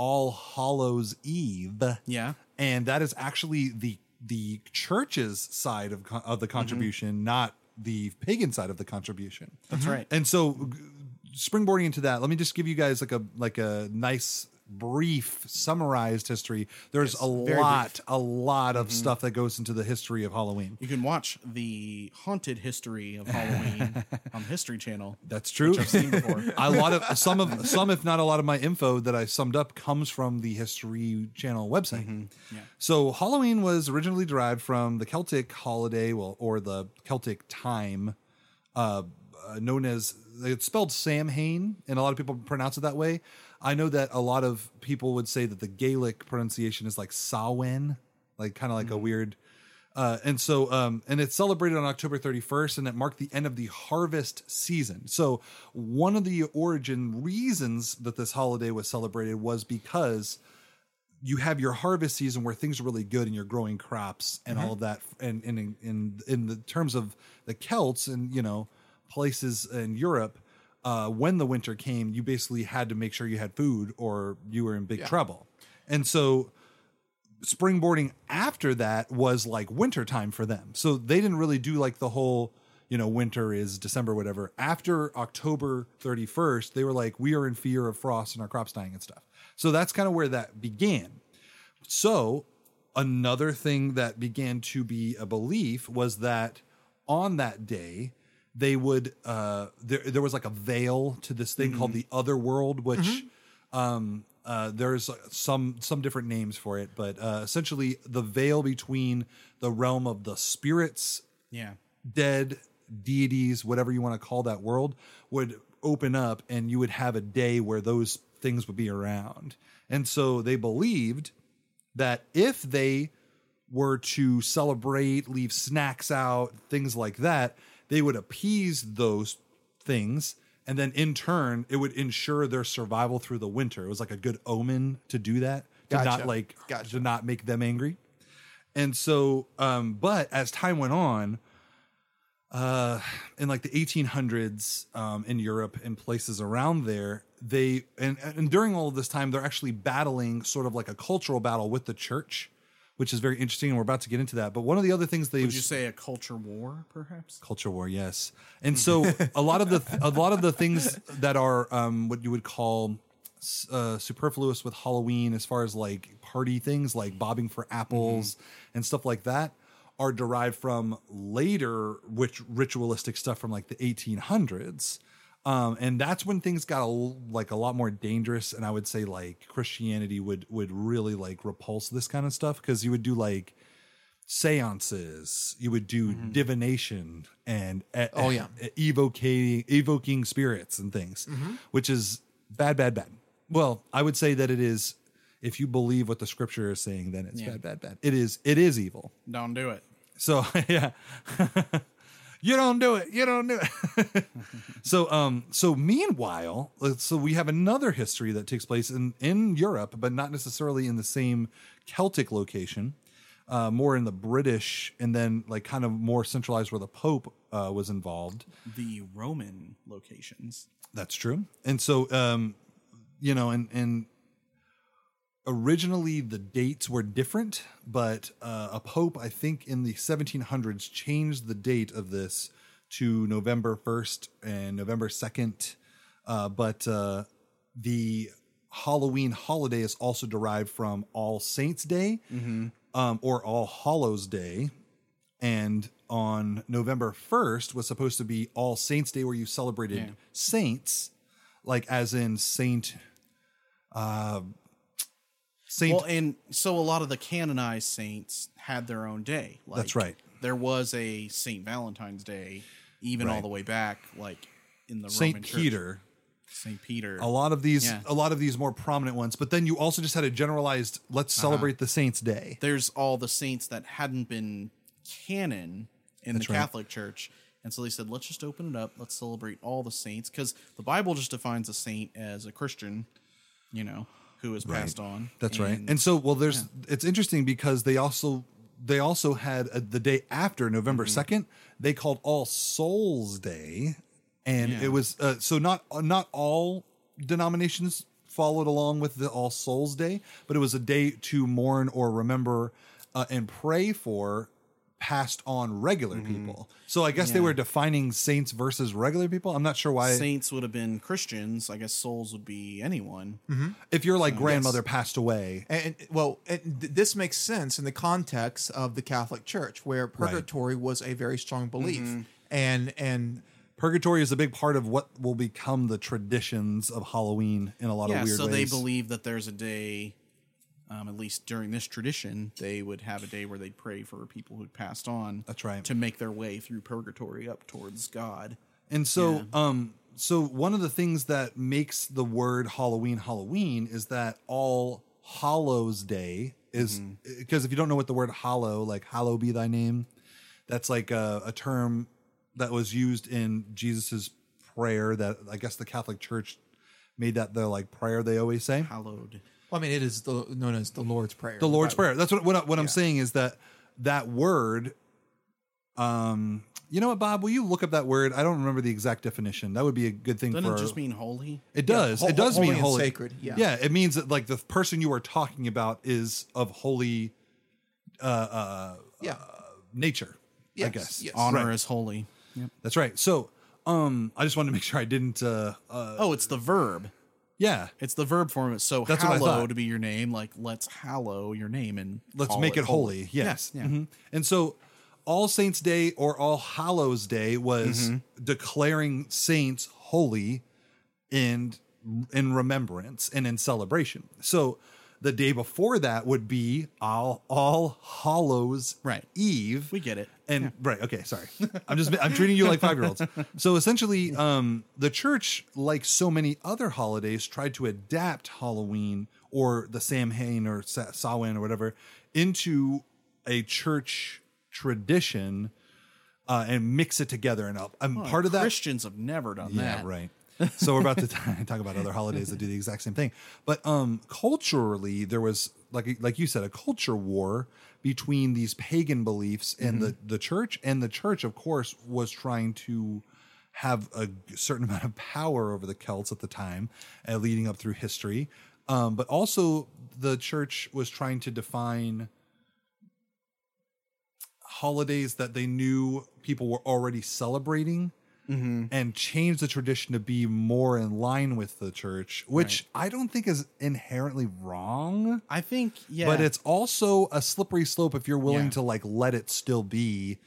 All Hallows Eve. Yeah. and that is actually the the church's side of of the contribution, mm-hmm. not the pagan side of the contribution. That's mm-hmm. right. And so, springboarding into that, let me just give you guys like a like a nice brief summarized history. There's a lot, a lot of stuff that goes into the history of Halloween. You can watch the haunted history of Halloween on the History Channel. That's true. I've seen before. a lot of some of some, if not a lot of my info that I summed up comes from the History Channel website. Yeah. So Halloween was originally derived from the Celtic holiday, well, or the Celtic time, uh, uh, known as it's spelled Samhain, and a lot of people pronounce it that way. I know that a lot of people would say that the Gaelic pronunciation is like Samhain, like kind of like a weird. Uh, and so, um, and it's celebrated on October 31st, and it marked the end of the harvest season. So, one of the origin reasons that this holiday was celebrated was because you have your harvest season where things are really good and you're growing crops and all of that. And, and in, in in the terms of the Celts and you know places in Europe, uh, when the winter came, you basically had to make sure you had food or you were in big trouble. And so springboarding after that was like winter time for them. So they didn't really do like the whole, you know, winter is December, whatever. After October 31st, they were like, we are in fear of frost and our crops dying and stuff. So that's kind of where that began. So another thing that began to be a belief was that on that day, they would uh there there was like a veil to this thing called the other world which um uh there's some some different names for it but uh essentially the veil between the realm of the spirits Yeah. dead deities whatever you want to call that world would open up and you would have a day where those things would be around. And so they believed that if they were to celebrate, leave snacks out, things like that, they would appease those things. And then in turn, it would ensure their survival through the winter. It was like a good omen to do that, to Gotcha. not like, Gotcha. to not make them angry. And so, um, but as time went on, uh, in like the 1800s um, in Europe and places around there, they and, and during all of this time, they're actually battling sort of like a cultural battle with the church, which is very interesting. And we're about to get into that. But one of the other things they Would you say a culture war, perhaps? culture war yes and so a lot of the a lot of the things that are um what you would call uh, superfluous with halloween as far as like party things like bobbing for apples and stuff like that are derived from later which ritualistic stuff from like the 1800s um, and that's when things got a, like a lot more dangerous and i would say like christianity would would really like repulse this kind of stuff because you would do like seances you would do divination and uh, Oh, yeah. evoking evoking spirits and things which is bad bad bad well i would say that it is if you believe what the scripture is saying then it's Yeah. bad bad bad it is it is evil Don't do it. so yeah. you don't do it. You don't do it. so um so meanwhile, uh, so we have another history that takes place in in Europe, but not necessarily in the same Celtic location. Uh, more in the British, and then like kind of more centralized where the Pope uh, was involved. The Roman locations. That's true. And so, um, you know, and and originally the dates were different, but uh, a pope, I think in the 1700s, changed the date of this to November 1st and November 2nd. Uh, but uh, the Halloween holiday is also derived from All Saints Day um, or All Hallows Day. And on November 1st was supposed to be All Saints Day, where you celebrated Yeah. saints, like as in Saint. Uh, Saint. Well, and so a lot of the canonized saints had their own day. Like, That's right. There was a Saint Valentine's Day, even all the way back, like in the Saint Roman Church. Peter. Saint Peter. A lot of these, Yeah. a lot of these more prominent ones. But then you also just had a generalized. Let's Uh-huh. celebrate the Saints' Day. There's all the saints that hadn't been canon in That's the right. Catholic Church. And so they said, let's just open it up. Let's celebrate all the saints. Because the Bible just defines a saint as a Christian, you know, who has passed on. That's right. And so, well, there's. It's interesting because they also they also had uh the day after November Mm-hmm. 2nd They called All Souls Day, and Yeah. it was uh, so not not all denominations followed along with the All Souls Day, but it was a day to mourn or remember uh, and pray for passed on regular people. So I guess they Mm-hmm. Were defining saints versus regular people. I'm not sure why. saints would have been Christians. I guess souls would be anyone. if your like grandmother passed away, And, and- well, and th- this makes sense in the context of the Catholic Church, where purgatory was a very strong belief, Mm-hmm. and and purgatory is a big part of what will become the traditions of Halloween in a lot Yeah, of weird so ways. So they believe that there's a day, um, at least during this tradition, they would have a day where they'd pray for people who'd passed on. That's right. To make their way through purgatory up towards God. And so, um, so one of the things that makes the word Halloween Halloween is that All Hallows Day is Mm-hmm. because if you don't know what the word hallow, like hallow be thy name, that's like a, a term that was used in Jesus's prayer that I guess the Catholic Church made that the like prayer they always say. Hallowed. Well, I mean, it is the, known as the Lord's Prayer. The Lord's Prayer. That's what what, I- what I'm saying is that that word. Um, you know what, Bob? Will you look up that word? I don't remember the exact definition. That would be a good thing Doesn't for. it just mean holy? It does. ho- it does holy mean holy, sacred, yeah. yeah. It means that like the person you are talking about is of holy Uh. Yeah, nature. I guess. yes. Honor Right. is holy. That's right. So, um, I just wanted to make sure I didn't. Uh, uh, Oh, it's the verb. Yeah. It's the verb form. It's So That's hallow to be your name. Like let's hallow your name and Let's make it holy. Yes. Yeah. yeah. Mhm. And so, All Saints Day or All Hallows Day was Mm-hmm. declaring saints holy in in remembrance and in celebration. So the day before that would be All All Hallows Right. Eve. We get it. And right, okay, sorry. I'm just I'm treating you like five year olds. So essentially, um, the church, like so many other holidays, tried to adapt Halloween or the Samhain or Sa- Samhain or whatever into a church tradition uh, and mix it together. And up, I'm part of that. Christians have never done Yeah, that. right. So we're about to t- talk about other holidays that do the exact same thing. But um culturally there was like like you said a culture war between these pagan beliefs and the the church and the church of course was trying to have a certain amount of power over the Celts at the time uh, leading up through history. Um but also the church was trying to define holidays that they knew people were already celebrating Mm-hmm. and change the tradition to be more in line with the church, which I don't think is inherently wrong. I think yeah. But it's also a slippery slope if you're willing Yeah. to like let it still be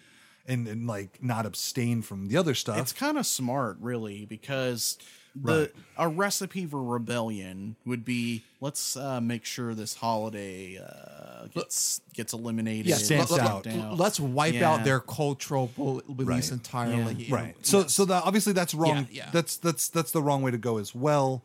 and, and like not abstain from the other stuff. It's kind of smart, really, because the Right. a recipe for rebellion would be let's uh, make sure this holiday uh, gets gets eliminated. yeah. Stands let, out. us wipe Yeah. out their cultural bel- beliefs Right. entirely. Yeah. right. So so that obviously that's wrong. Yeah, yeah. That's that's that's the wrong way to go as well.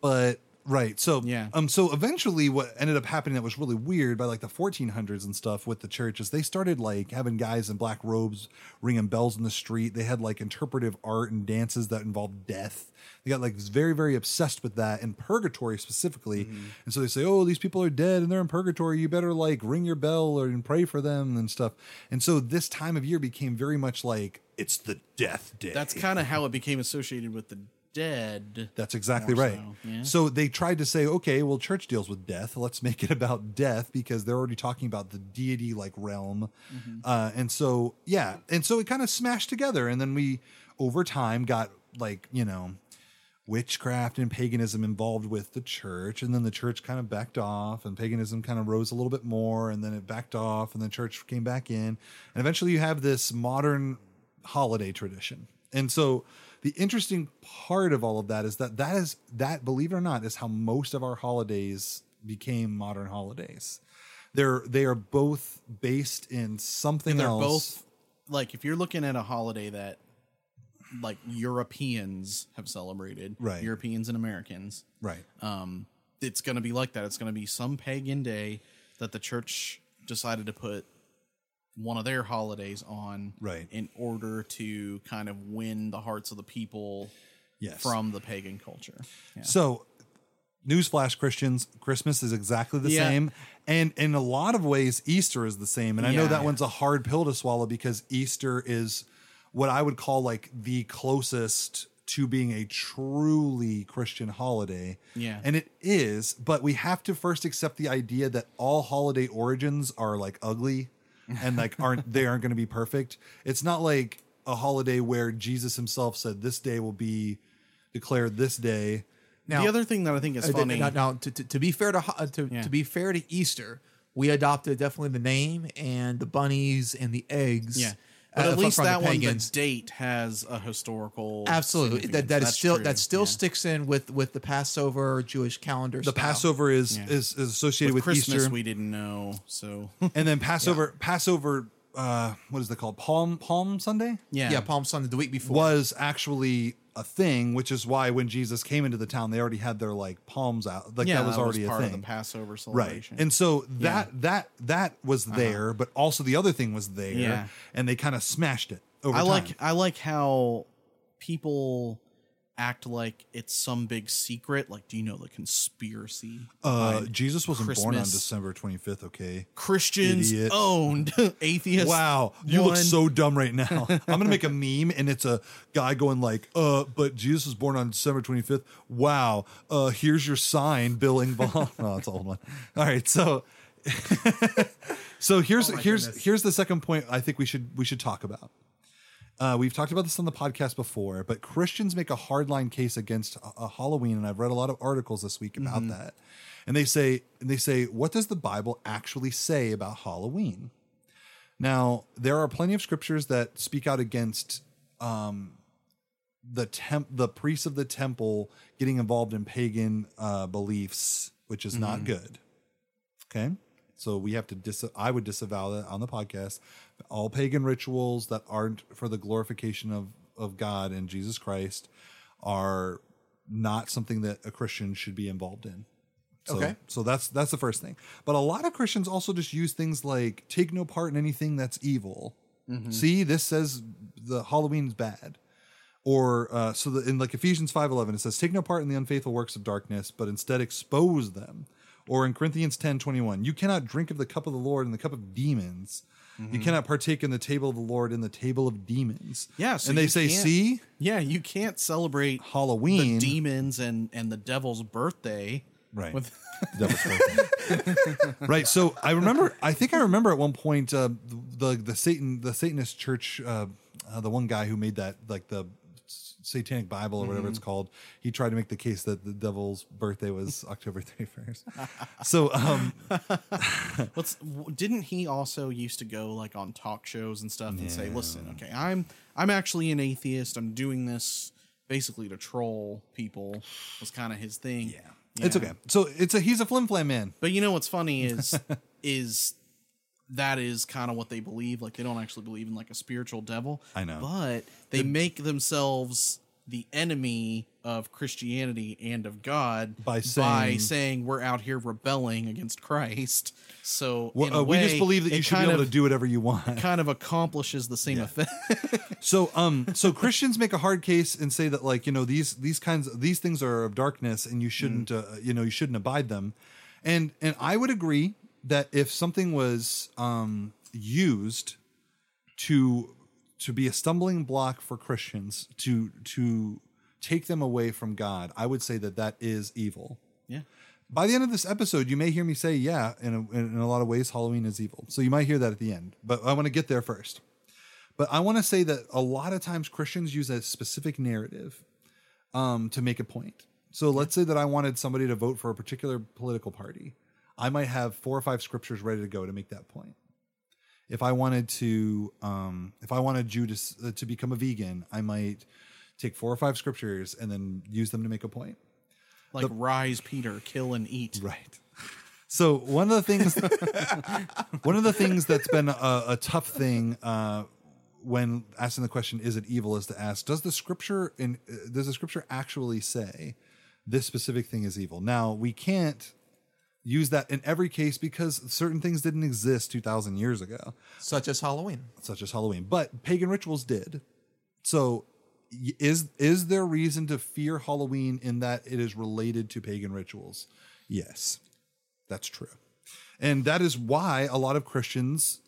But right. So Yeah. um so eventually what ended up happening that was really weird by like the 1400s and stuff with the church is they started like having guys in black robes ringing bells in the street. They had like interpretive art and dances that involved death. They got like very very obsessed with that and purgatory specifically. Mm-hmm. And so they say, "Oh, these people are dead and they're in purgatory. You better like ring your bell or and pray for them and stuff." And so this time of year became very much like it's the death day. That's kind of how it became associated with the dead. That's exactly right. so, yeah. So they tried to say, okay, well, church deals with death. Let's make it about death because they're already talking about the deity like realm. Mm-hmm. Uh, and so, yeah. And so it kind of smashed together. And then we, over time, got like, you know, witchcraft and paganism involved with the church. And then the church kind of backed off and paganism kind of rose a little bit more. And then it backed off and the church came back in. And eventually you have this modern holiday tradition. And so the interesting part of all of that is that that is that believe it or not is how most of our holidays became modern holidays. They're they are both based in something They're else. both like if you're looking at a holiday that like Europeans have celebrated, Right. Europeans and Americans, right. um, it's going to be like that. It's going to be some pagan day that the church decided to put one of their holidays on, Right. in order to kind of win the hearts of the people Yes. from the pagan culture. Yeah. So, newsflash, Christians, Christmas is exactly the Yeah. same, and in a lot of ways, Easter is the same. And I know Yeah. that one's a hard pill to swallow because Easter is what I would call like the closest to being a truly Christian holiday. Yeah. and it is, but we have to first accept the idea that all holiday origins are like ugly and like aren't they aren't going to be perfect. It's not like a holiday where Jesus himself said this day will be declared this day. Now, the other thing that I think is Uh, funny, Now, now, to, to, to be fair to uh, to, Yeah. to be fair to Easter, we adopted definitely the name and the bunnies and the eggs. yeah, but uh, at from- least from the that one, the date has a historical. Absolutely, that significance. that is still true. that still Yeah. sticks in with with the Passover Jewish calendar. The style. Passover is Yeah. is, is associated with, With Christmas, Easter, we didn't know, so and then Passover Passover. Uh, what is that called? Palm Palm Sunday yeah, yeah, Palm Sunday the week before. was actually a thing, which is why when Jesus came into the town, they already had their like palms out. Like yeah, that was already part a of thing. the Passover right celebration, and so that that that was uh-huh. there but also the other thing was there Yeah. and they kind of smashed it over I time. like I like how people act like it's some big secret. Like, do you know the conspiracy? uh jesus wasn't born on december 25th okay Christians idiot. owned atheists. wow you look so dumb right now i'm gonna make a meme and it's a guy going like uh but jesus was born on december 25th wow uh here's your sign Bill Engvall oh it's an old one all right so so here's Oh here's goodness. here's the second point i think we should we should talk about Uh, we've talked about this on the podcast before, but Christians make a hardline case against uh, Halloween, and I've read a lot of articles this week about that. And they say, and they say, what does the Bible actually say about Halloween? Now, there are plenty of scriptures that speak out against um, the temp, the priests of the temple getting involved in pagan uh, beliefs, which is not good. Okay. So we have to dis I would disavow that on the podcast. All pagan rituals that aren't for the glorification of, of God and Jesus Christ are not something that a Christian should be involved in. So, Okay. So that's that's the first thing. But a lot of Christians also just use things like take no part in anything that's evil. See, this says the Halloween's bad. Or uh, so the, in like Ephesians five eleven it says take no part in the unfaithful works of darkness, but instead expose them. Or in Corinthians ten twenty one, you cannot drink of the cup of the Lord and the cup of demons. You cannot partake in the table of the Lord and the table of demons. Yeah, so and they say, see, Yeah, you can't celebrate Halloween, the demons and and the devil's birthday. right? With Devil's birthday. right. So I remember. I think I remember at one point uh, the the Satan the Satanist church, uh, uh, the one guy who made that like the Satanic Bible or whatever it's called. He tried to make the case that the devil's birthday was October thirty first. So um, What's didn't he also used to go like on talk shows and stuff and say, "Listen, okay, I'm I'm actually an atheist. I'm doing this basically to troll people." Was kind of his thing. Yeah, it's okay. So it's a he's a flim flam man. But you know what's funny is is that is kind of what they believe. Like they don't actually believe in like a spiritual devil. I know. But they make themselves the enemy of Christianity and of God By by saying- saying we're out here rebelling against Christ. So Well, in a uh, we just believe that you should be able of, to do whatever you want. kind of accomplishes the same effect. So um so Christians make a hard case and say that like you know these these kinds these things are of darkness and you shouldn't uh, you know you shouldn't abide them. And and I would agree that if something was um used to to be a stumbling block for Christians to to take them away from God, I would say that that is evil. Yeah. By the end of this episode, you may hear me say, yeah, in a, in a lot of ways, Halloween is evil. So you might hear that at the end, but I want to get there first. But I want to say that a lot of times Christians use a specific narrative um, to make a point. So let's say that I wanted somebody to vote for a particular political party. I might have four or five scriptures ready to go to make that point. If I wanted to, um, if I wanted Judas uh, to become a vegan, I might take four or five scriptures and then use them to make a point. Like rise, Peter, kill and eat. Right. So one of the things, one of the things that's been a, a tough thing uh, when asking the question, "Is it evil?" is to ask, "Does the scripture in uh, does the scripture actually say this specific thing is evil?" Now we can't use that in every case because certain things didn't exist two thousand years ago, such as Halloween. such as Halloween, but pagan rituals did. So is is there reason to fear Halloween in that it is related to pagan rituals? Yes. That's true. And that is why a lot of Christians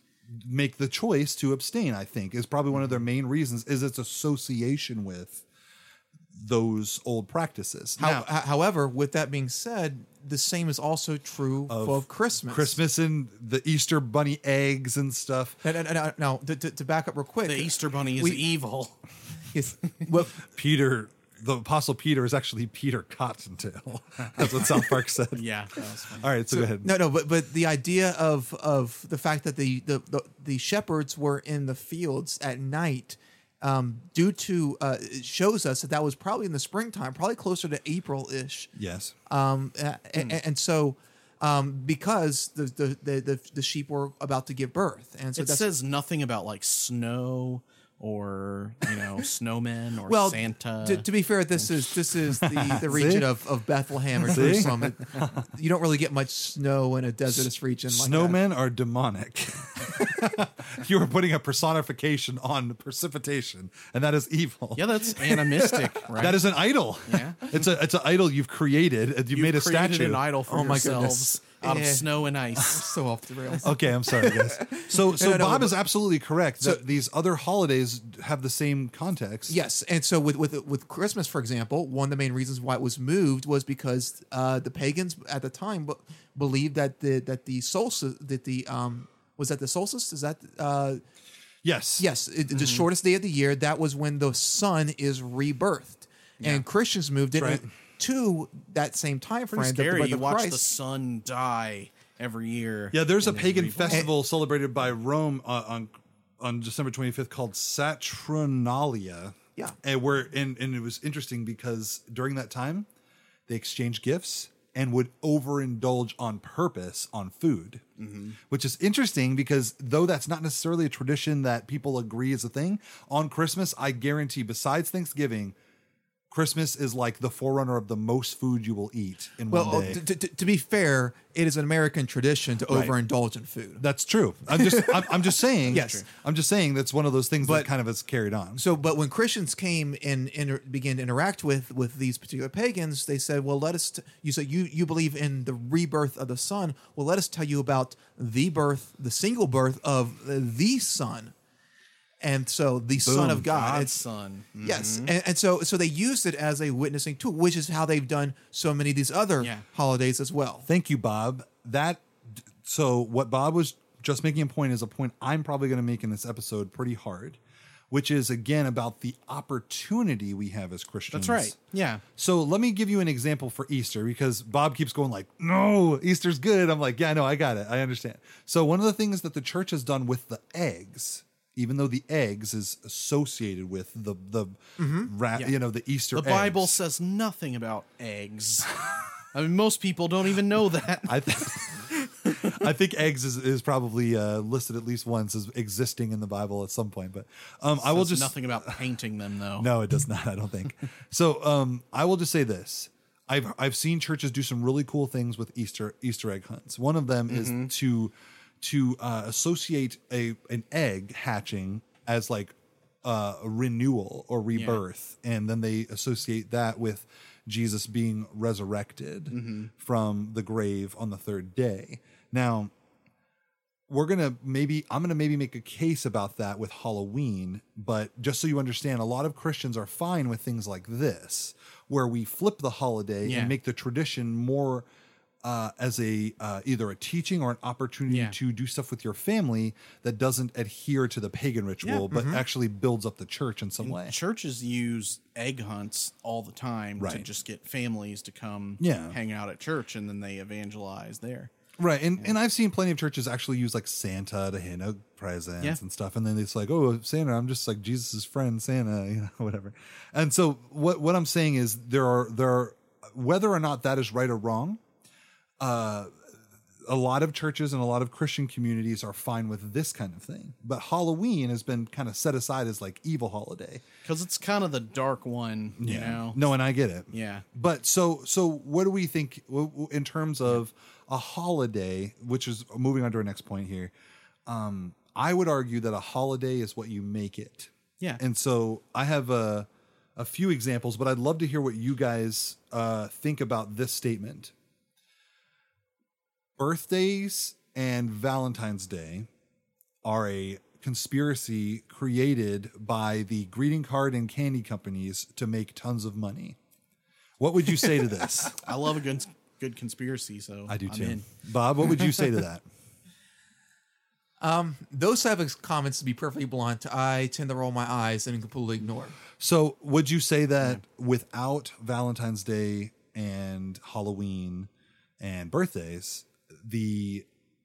make the choice to abstain, I think, is probably one of their main reasons is its association with those old practices. Now, h- however, with that being said, the same is also true of, Christmas. Christmas and the Easter bunny eggs and stuff. Now, now, now, now, to, to, to back up real quick, The Easter Bunny is We- evil. Yes, well, Peter, the apostle Peter is actually Peter Cottontail. That's what South Park said. Yeah. That was funny. All right, so, go ahead. No, no, but but the idea of of the fact that the the the, the shepherds were in the fields at night, um, due to uh, it shows us that that was probably in the springtime, probably closer to April ish. Yes. Um, a- a- and, so. Um, because the, the, the, the, the sheep were about to give birth, and so it that's says nothing about like snow or you know snowmen or well. Santa. To, to be fair, this is this is the, the region of, of Bethlehem or See? Jerusalem. It- you don't really get much snow in a desertous region. Like that. Snowmen are demonic. you are putting a personification on precipitation, and that is evil. yeah, that's animistic, right? That is an idol. Yeah. It's a it's an idol you've created. You've, You've made a created statue. an idol for Oh my yourselves goodness. Out of Yeah. snow and ice. So off the rails. Okay, I'm sorry, guys. So so No, no, Bob but- is absolutely correct that these other holidays have the same context. Yes, and so with with with Christmas, for example, one of the main reasons why it was moved was because uh, the pagans at the time be- believed that the that the solstice that the um was that the solstice is that uh Yes. yes it, the shortest day of the year that was when the sun is rebirthed, and Christians moved it That's right. To that same time frame. Pretty the- scary. but You the watch the sun die every year. Yeah, there's a pagan reborn. festival celebrated by Rome uh, on on December 25th called Saturnalia. Yeah. and where and and it was interesting because during that time they exchanged gifts and would overindulge on purpose on food, which is interesting because though that's not necessarily a tradition that people agree is a thing on Christmas, I guarantee besides Thanksgiving. Christmas is like the forerunner of the most food you will eat in Well, one day. to, to, to be fair, it is an American tradition to Right. overindulge in food. That's true. I'm just I'm, I'm just saying. Yes. I'm just saying that's one of those things But- that kind of has carried on. So, but when Christians came and inter- began to interact with with these particular pagans, they said, "Well, let us." T- you said you you believe in the rebirth of the sun. Well, let us tell you about the birth, the single birth of the Son, and so the Son of God. God's It's- son. Yes, mm-hmm. and, and so so they used it as a witnessing tool, which is how they've done so many of these other Yeah. holidays as well. Thank you, Bob. That so what Bob was just making a point is a point I'm probably going to make in this episode pretty hard, which is again about the opportunity we have as Christians. That's right. Yeah. So let me give you an example for Easter because Bob keeps going like, "No, Easter's good." I'm like, "Yeah, no, I got it. I understand." So one of the things that the church has done with the eggs, even though the eggs is associated with the the ra- you know the Easter The Bible says nothing about eggs. I mean, most people don't even know that. I think I think eggs is, is probably uh, listed at least once as existing in the Bible at some point. But um, I will just nothing about painting them though. No, it does not. I don't think. so um, I will just say this: I've I've seen churches do some really cool things with Easter Easter egg hunts. One of them Mm-hmm. is to to uh, associate a an egg hatching as like uh, a renewal or rebirth, and then they associate that with Jesus being resurrected Mm-hmm. from the grave on the third day. Now, we're gonna maybe I'm gonna maybe make a case about that with Halloween, but just so you understand, a lot of Christians are fine with things like this, where we flip the holiday Yeah. and make the tradition more uh, as a uh, either a teaching or an opportunity Yeah. to do stuff with your family that doesn't adhere to the pagan ritual, but Mm-hmm. actually builds up the church in some way. Churches use egg hunts all the time to just get families to come Yeah. hang out at church and then they evangelize there. Right, and and I've seen plenty of churches actually use like Santa to hand out presents Yeah. and stuff, and then it's like, oh, Santa, I'm just like Jesus' friend, Santa, you know, whatever. And so what what I'm saying is there are there are whether or not that is right or wrong, uh, a lot of churches and a lot of Christian communities are fine with this kind of thing, but Halloween has been kind of set aside as like evil holiday. Because it's kind of the dark one, you know? No, and I get it. Yeah. But so so what do we think in terms of a holiday, which is moving on to our next point here? Um, I would argue that a holiday is what you make it. Yeah. And so I have a a few examples, but I'd love to hear what you guys uh, think about this statement. Birthdays and Valentine's Day are a conspiracy created by the greeting card and candy companies to make tons of money. What would you say to this? I love a good good conspiracy, so I do I'm too. in. Bob, what would you say to that? Um, those type of comments, to be perfectly blunt, I tend to roll my eyes and completely ignore. So, would you say that without Valentine's Day and Halloween and birthdays, the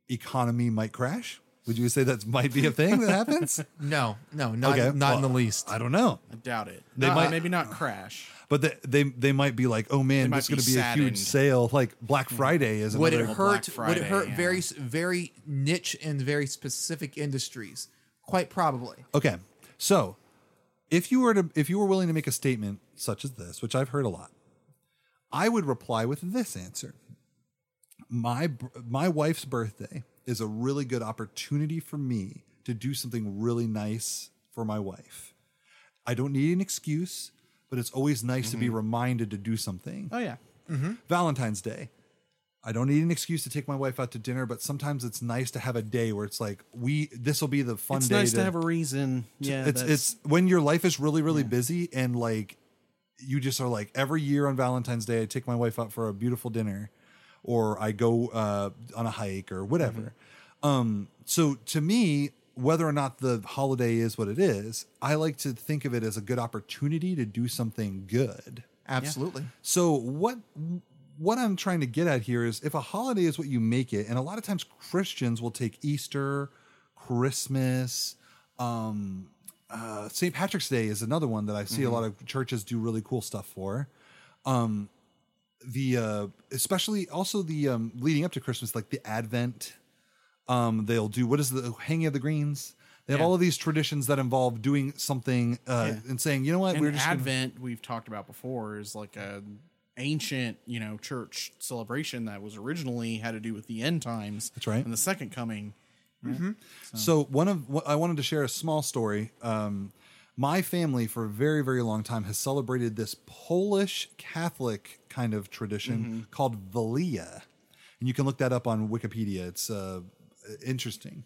economy might crash? Would you say that might be a thing that happens? No, no, not Okay, not in well, the least. I don't know. I doubt it. They Not- might- maybe not crash. But they they, they might be like, oh man, might there's going to be be a huge saddened. sale. Like Black hmm. Friday is would it another. Black hurt? would it hurt yeah. very very niche and very specific industries? Quite probably. Okay, so if you were to if you were willing to make a statement such as this, which I've heard a lot, I would reply with this answer. My my wife's birthday is a really good opportunity for me to do something really nice for my wife. I don't need an excuse, but it's always nice to be mm-hmm. reminded to do something. Oh yeah. Mm-hmm. Valentine's Day. I don't need an excuse to take my wife out to dinner, but sometimes it's nice to have a day where it's like we this will be the fun day. It's day nice to, have a reason. Yeah. it's it's when your life is really really busy and like you just are like every year on Valentine's Day I take my wife out for a beautiful dinner or I go uh, on a hike or whatever. Um, so to me, whether or not the holiday is what it is, I like to think of it as a good opportunity to do something good. Absolutely. So what what I'm trying to get at here is if a holiday is what you make it, and a lot of times Christians will take Easter, Christmas, um, uh, St. Patrick's Day is another one that I see a lot of churches do really cool stuff for. Um, the uh, especially also the um, leading up to Christmas, like the Advent. Um, they'll do what is the hanging of the greens. They have Yeah. all of these traditions that involve doing something uh, Yeah. and saying, you know what, and we're just gonna- Advent we've talked about before is like a ancient, you know, church celebration that was originally had to do with the end times. That's right. And the second coming. So one of what I wanted to share a small story. Um, my family for a very very long time has celebrated this Polish Catholic kind of tradition called Velia, and you can look that up on Wikipedia. It's uh, interesting.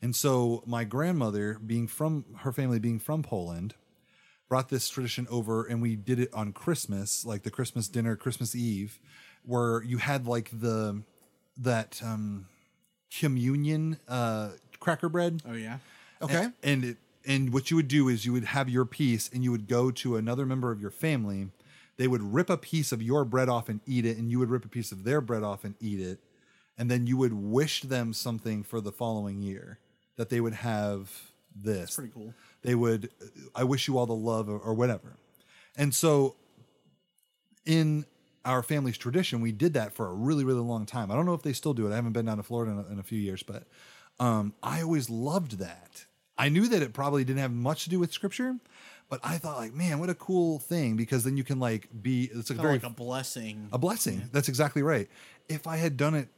And so my grandmother, being from her family being from Poland, brought this tradition over and we did it on Christmas, like the Christmas dinner, Christmas Eve, where you had like the that um communion uh cracker bread. Oh yeah. Okay. And, and it and what you would do is you would have your piece and you would go to another member of your family. They would rip a piece of your bread off and eat it, and you would rip a piece of their bread off and eat it. And then you would wish them something for the following year that they would have this. Pretty cool. They would, I wish you all the love or, or whatever. And so in our family's tradition, we did that for a really, really long time. I don't know if they still do it. I haven't been down to Florida in a, in a few years, but um, I always loved that. I knew that it probably didn't have much to do with scripture, but I thought like, man, what a cool thing because then you can like be. It's a very like a blessing. a blessing. That's exactly right. If I had done it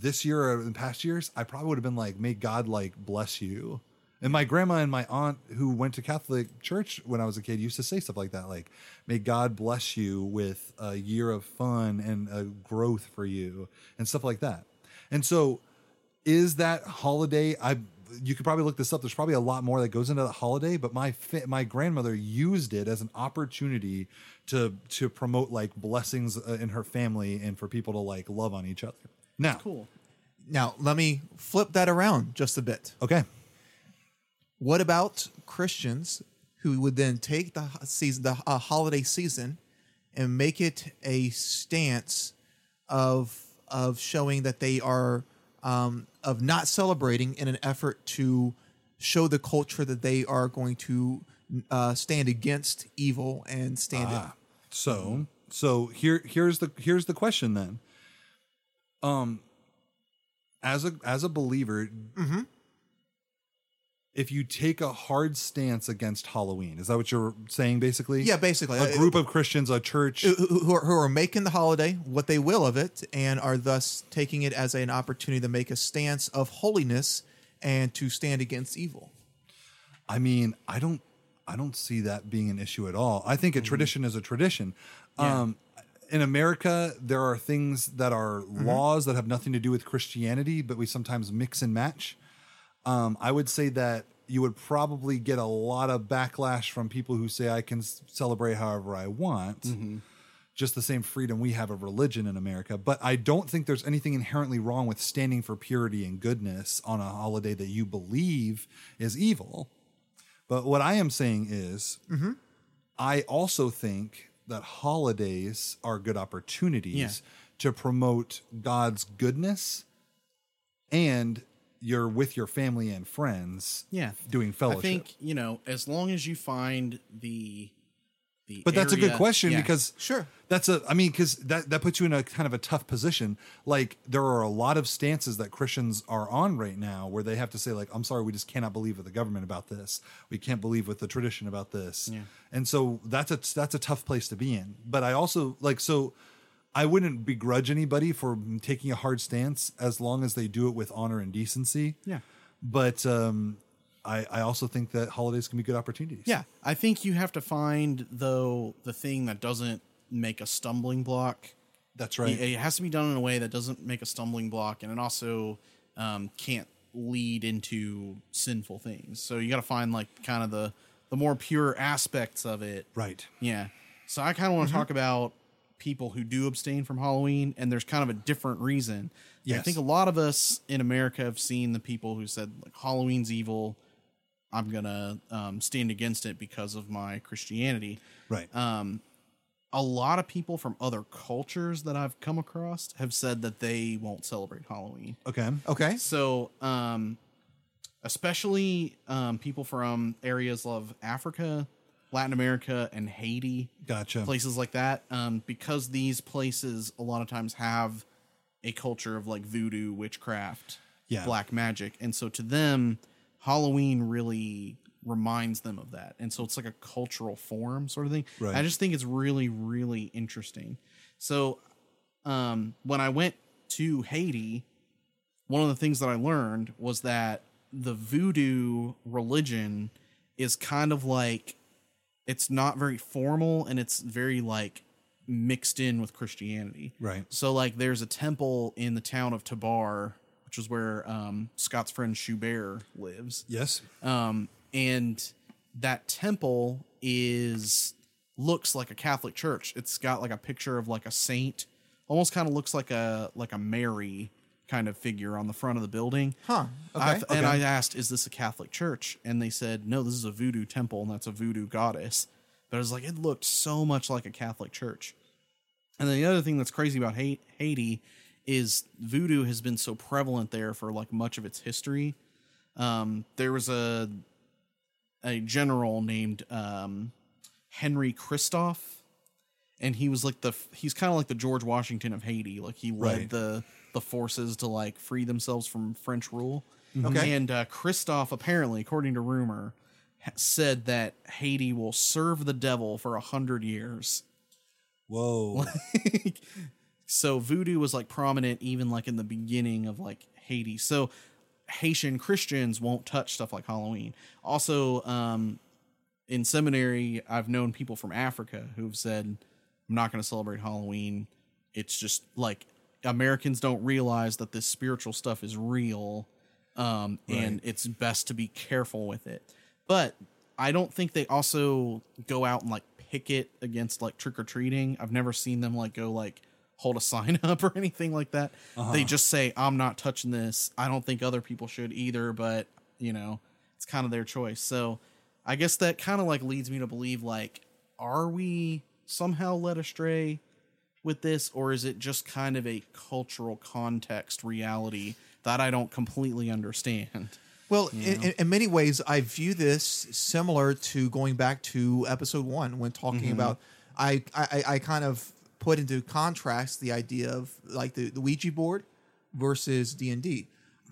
this year or in past years, I probably would have been like, may God like bless you. And my grandma and my aunt who went to Catholic church when I was a kid used to say stuff like that, like, may God bless you with a year of fun and a growth for you and stuff like that. And so is that holiday i you could probably look this up there's probably a lot more that goes into the holiday but my fa- my grandmother used it as an opportunity to to promote like blessings uh, in her family and for people to like love on each other now Cool. Now, let me flip that around just a bit. okay What about Christians who would then take the season, the uh, holiday season, and make it a stance of of showing that they are um, of not celebrating in an effort to show the culture that they are going to uh, stand against evil and stand it. Ah, so so here here's the here's the question then. Um, as a as a believer, Mm-hmm. If you take a hard stance against Halloween, is that what you're saying? Basically, Yeah, basically. a Uh, group of Christians, a church. who, are, who are making the holiday what they will of it and are thus taking it as an opportunity to make a stance of holiness and to stand against evil. I mean, I don't I don't see that being an issue at all. I think a tradition is a tradition. Um in America, there are things that are laws that have nothing to do with Christianity, but we sometimes mix and match. Um, I would say that you would probably get a lot of backlash from people who say I can celebrate however I want. Just the same freedom we have of religion in America. But I don't think there's anything inherently wrong with standing for purity and goodness on a holiday that you believe is evil. But what I am saying is, I also think that holidays are good opportunities Yeah. to promote God's goodness and you're with your family and friends Yeah. doing fellowship. I think, you know, as long as you find the the but that's a good question yeah. because Sure. that's a I mean cuz that that puts you in a kind of a tough position like there are a lot of stances that Christians are on right now where they have to say like I'm sorry we just cannot believe with the government about this we can't believe with the tradition about this Yeah. and so that's a that's a tough place to be in but I also like so I wouldn't begrudge anybody for taking a hard stance as long as they do it with honor and decency Yeah. but um I, I also think that holidays can be good opportunities. Yeah, I think you have to find though the thing that doesn't make a stumbling block. That's right. It, it has to be done in a way that doesn't make a stumbling block, and it also um, can't lead into sinful things. So you got to find like kind of the the more pure aspects of it. Right. Yeah. So I kind of want to talk about people who do abstain from Halloween, and there's kind of a different reason. I think a lot of us in America have seen the people who said like Halloween's evil. I'm gonna um, stand against it because of my Christianity. Right. Um, a lot of people from other cultures that I've come across have said that they won't celebrate Halloween. okay. Okay. So, um, especially um, people from areas of Africa, Latin America, and Haiti, Gotcha. places like that, um, because these places a lot of times have a culture of like voodoo, witchcraft, Yeah. black magic, and so to them, Halloween really reminds them of that, and so it's like a cultural form sort of thing. Right. I just think it's really, really interesting. So, um, when I went to Haiti, one of the things that I learned was that the voodoo religion is kind of like it's not very formal and it's very like mixed in with Christianity. Right. So like there's a temple in the town of Tabarre, which is where um, Scott's friend Schubert lives. Yes. Um, and that temple is looks like a Catholic church. It's got like a picture of like a saint, almost kind of looks like a like a Mary kind of figure on the front of the building. Huh. Okay. I- And Okay. I asked, "Is this a Catholic church?" And they said, "No, this is a voodoo temple, and that's a voodoo goddess." But I was like, it looked so much like a Catholic church. And then the other thing that's crazy about Haiti is voodoo has been so prevalent there for like much of its history. Um, there was a a general named um, Henry Christophe, and he was like the he's kind of like the George Washington of Haiti. Like he led Right. the the forces to like free themselves from French rule. Okay. And uh, Christophe apparently, according to rumor, ha- said that Haiti will serve the devil for a hundred years. Whoa. so voodoo was like prominent even like in the beginning of like Haiti. So Haitian Christians won't touch stuff like Halloween. Also, um, in seminary, I've known people from Africa who've said, "I'm not going to celebrate Halloween. It's just like Americans don't realize that this spiritual stuff is real, um, and it's best to be careful with it. But I don't think they also go out and like picket against like trick or treating. I've never seen them like go like hold a sign up or anything like that. They just say, "I'm not touching this." I don't think other people should either, but you know, it's kind of their choice. So I guess that kind of like leads me to believe like, are we somehow led astray with this, or is it just kind of a cultural context reality that I don't completely understand? Well, in, in, in many ways, I view this similar to going back to episode one when talking mm-hmm. about. I, I I kind of put into contrast the idea of like the, the Ouija board versus D and D.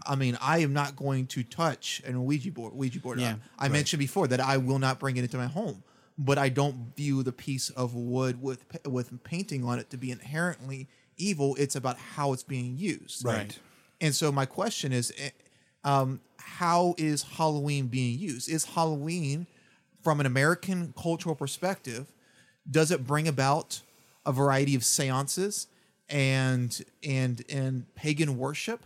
I mean, I am not going to touch an Ouija board. Ouija board. Yeah, I, I mentioned before that I will not bring it into my home, but I don't view the piece of wood with with painting on it to be inherently evil. It's about how it's being used. Right. And so my question is, eh, um, how is Halloween being used? Is Halloween, from an American cultural perspective, does it bring about a variety of seances and and and pagan worship,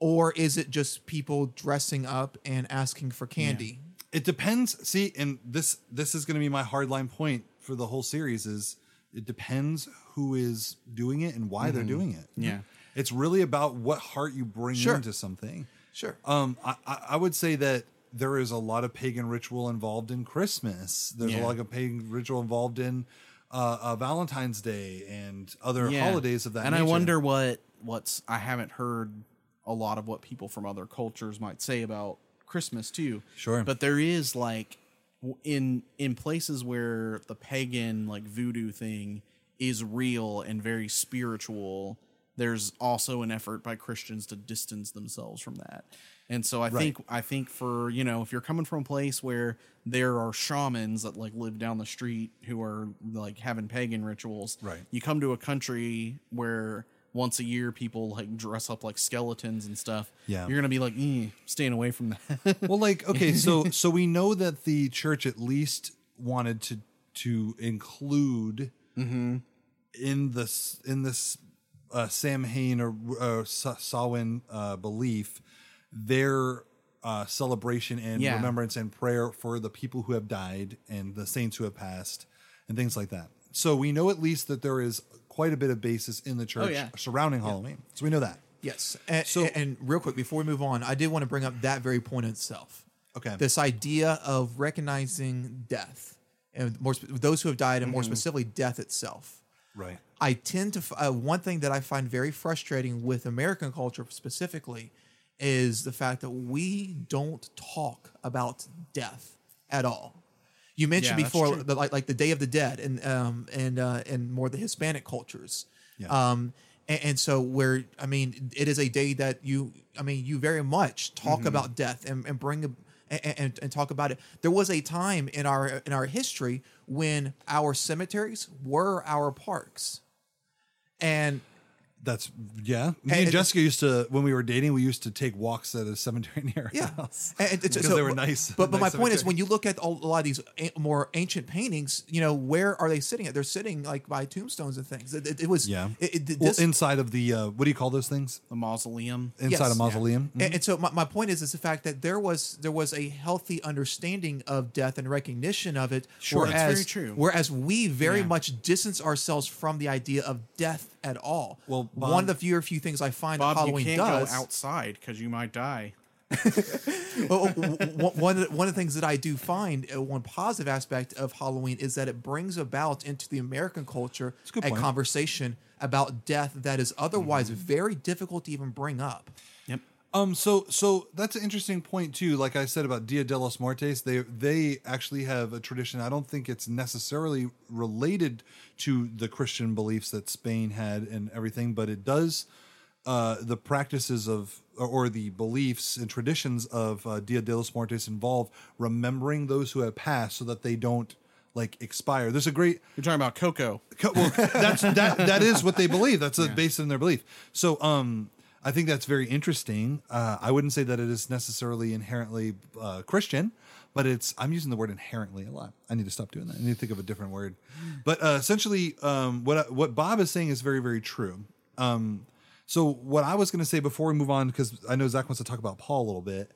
or is it just people dressing up and asking for candy? It depends. See, and this this is going to be my hardline point for the whole series is it depends who is doing it and why they're doing it. Yeah. It's really about what heart you bring Sure. into something. Sure. Um, I, I I would say that there is a lot of pagan ritual involved in Christmas. There's a lot of pagan ritual involved in uh, uh, Valentine's Day and other Yeah. holidays of that. And I wonder what what's I haven't heard a lot of what people from other cultures might say about Christmas too. Sure. But there is like in in places where the pagan like voodoo thing is real and very spiritual, there's also an effort by Christians to distance themselves from that. And so I think I think for, you know, if you're coming from a place where there are shamans that like live down the street who are like having pagan rituals, Right. you come to a country where once a year people like dress up like skeletons and stuff. Yeah. You're gonna be like, eh, staying away from that. well like okay so so we know that the church at least wanted to to include in this in this uh, Samhain or uh, Sa- Samhain uh, belief their uh, celebration and Yeah. remembrance and prayer for the people who have died and the saints who have passed and things like that. So we know at least that there is quite a bit of basis in the church yeah. surrounding Halloween. So we know that. Yes. And, So- and real quick before we move on, I did want to bring up that very point itself. Okay. This idea of recognizing death and more those who have died, and more Mm-hmm. specifically death itself. Right. I tend to f- uh, one thing that I find very frustrating with American culture specifically is the fact that we don't talk about death at all. You mentioned Yeah, before, the, like like the Day of the Dead, and um and uh, and more the Hispanic cultures. Yeah. Um, and, and so where I mean, it is a day that you, I mean, you very much talk Mm-hmm. about death and, and bring a, and, and, and talk about it. There was a time in our in our history when our cemeteries were our parks, and That's yeah. Me And and Jessica used to when we were dating, we used to take walks at a cemetery near our Yeah, house. And- and it's- because they were nice. But but nice my point is, when you look at all, a lot of these a- more ancient paintings, you know, where are they sitting at? They're sitting like by tombstones and things. It, it- it was yeah, It, it, well, this, inside of the uh, what do you call those things? the mausoleum. Inside Yes. a mausoleum. and, and so my, my point is is the fact that there was there was a healthy understanding of death and recognition of it. Sure. That's whereas, very true. Whereas we very Yeah. much distance ourselves from the idea of death at all. Well, one of the fewer few things I find Bob, that Halloween you can't does. go outside because you might die. well, one of the, one of the things that I do find uh, one positive aspect of Halloween is that it brings about into the American culture a a conversation about death that is otherwise very difficult to even bring up. Um, so so that's an interesting point too. Like I said about Dia de los Muertos, they they actually have a tradition. I don't think it's necessarily related to the Christian beliefs that Spain had and everything, but it does. Uh, the practices of or, or the beliefs and traditions of uh, Dia de los Muertos involve remembering those who have passed, so that they don't like expire. There's a great You're talking about Coco. Co- well, that's that that is what they believe. That's uh based on their belief. So, um, I think that's very interesting. Uh, I wouldn't say that it is necessarily inherently uh, Christian, but it's. I'm using the word inherently a lot. I need to stop doing that. I need to think of a different word. But uh, essentially, um, what what Bob is saying is very very true. Um, so what I was going to say before we move on, because I know Zach wants to talk about Paul a little bit.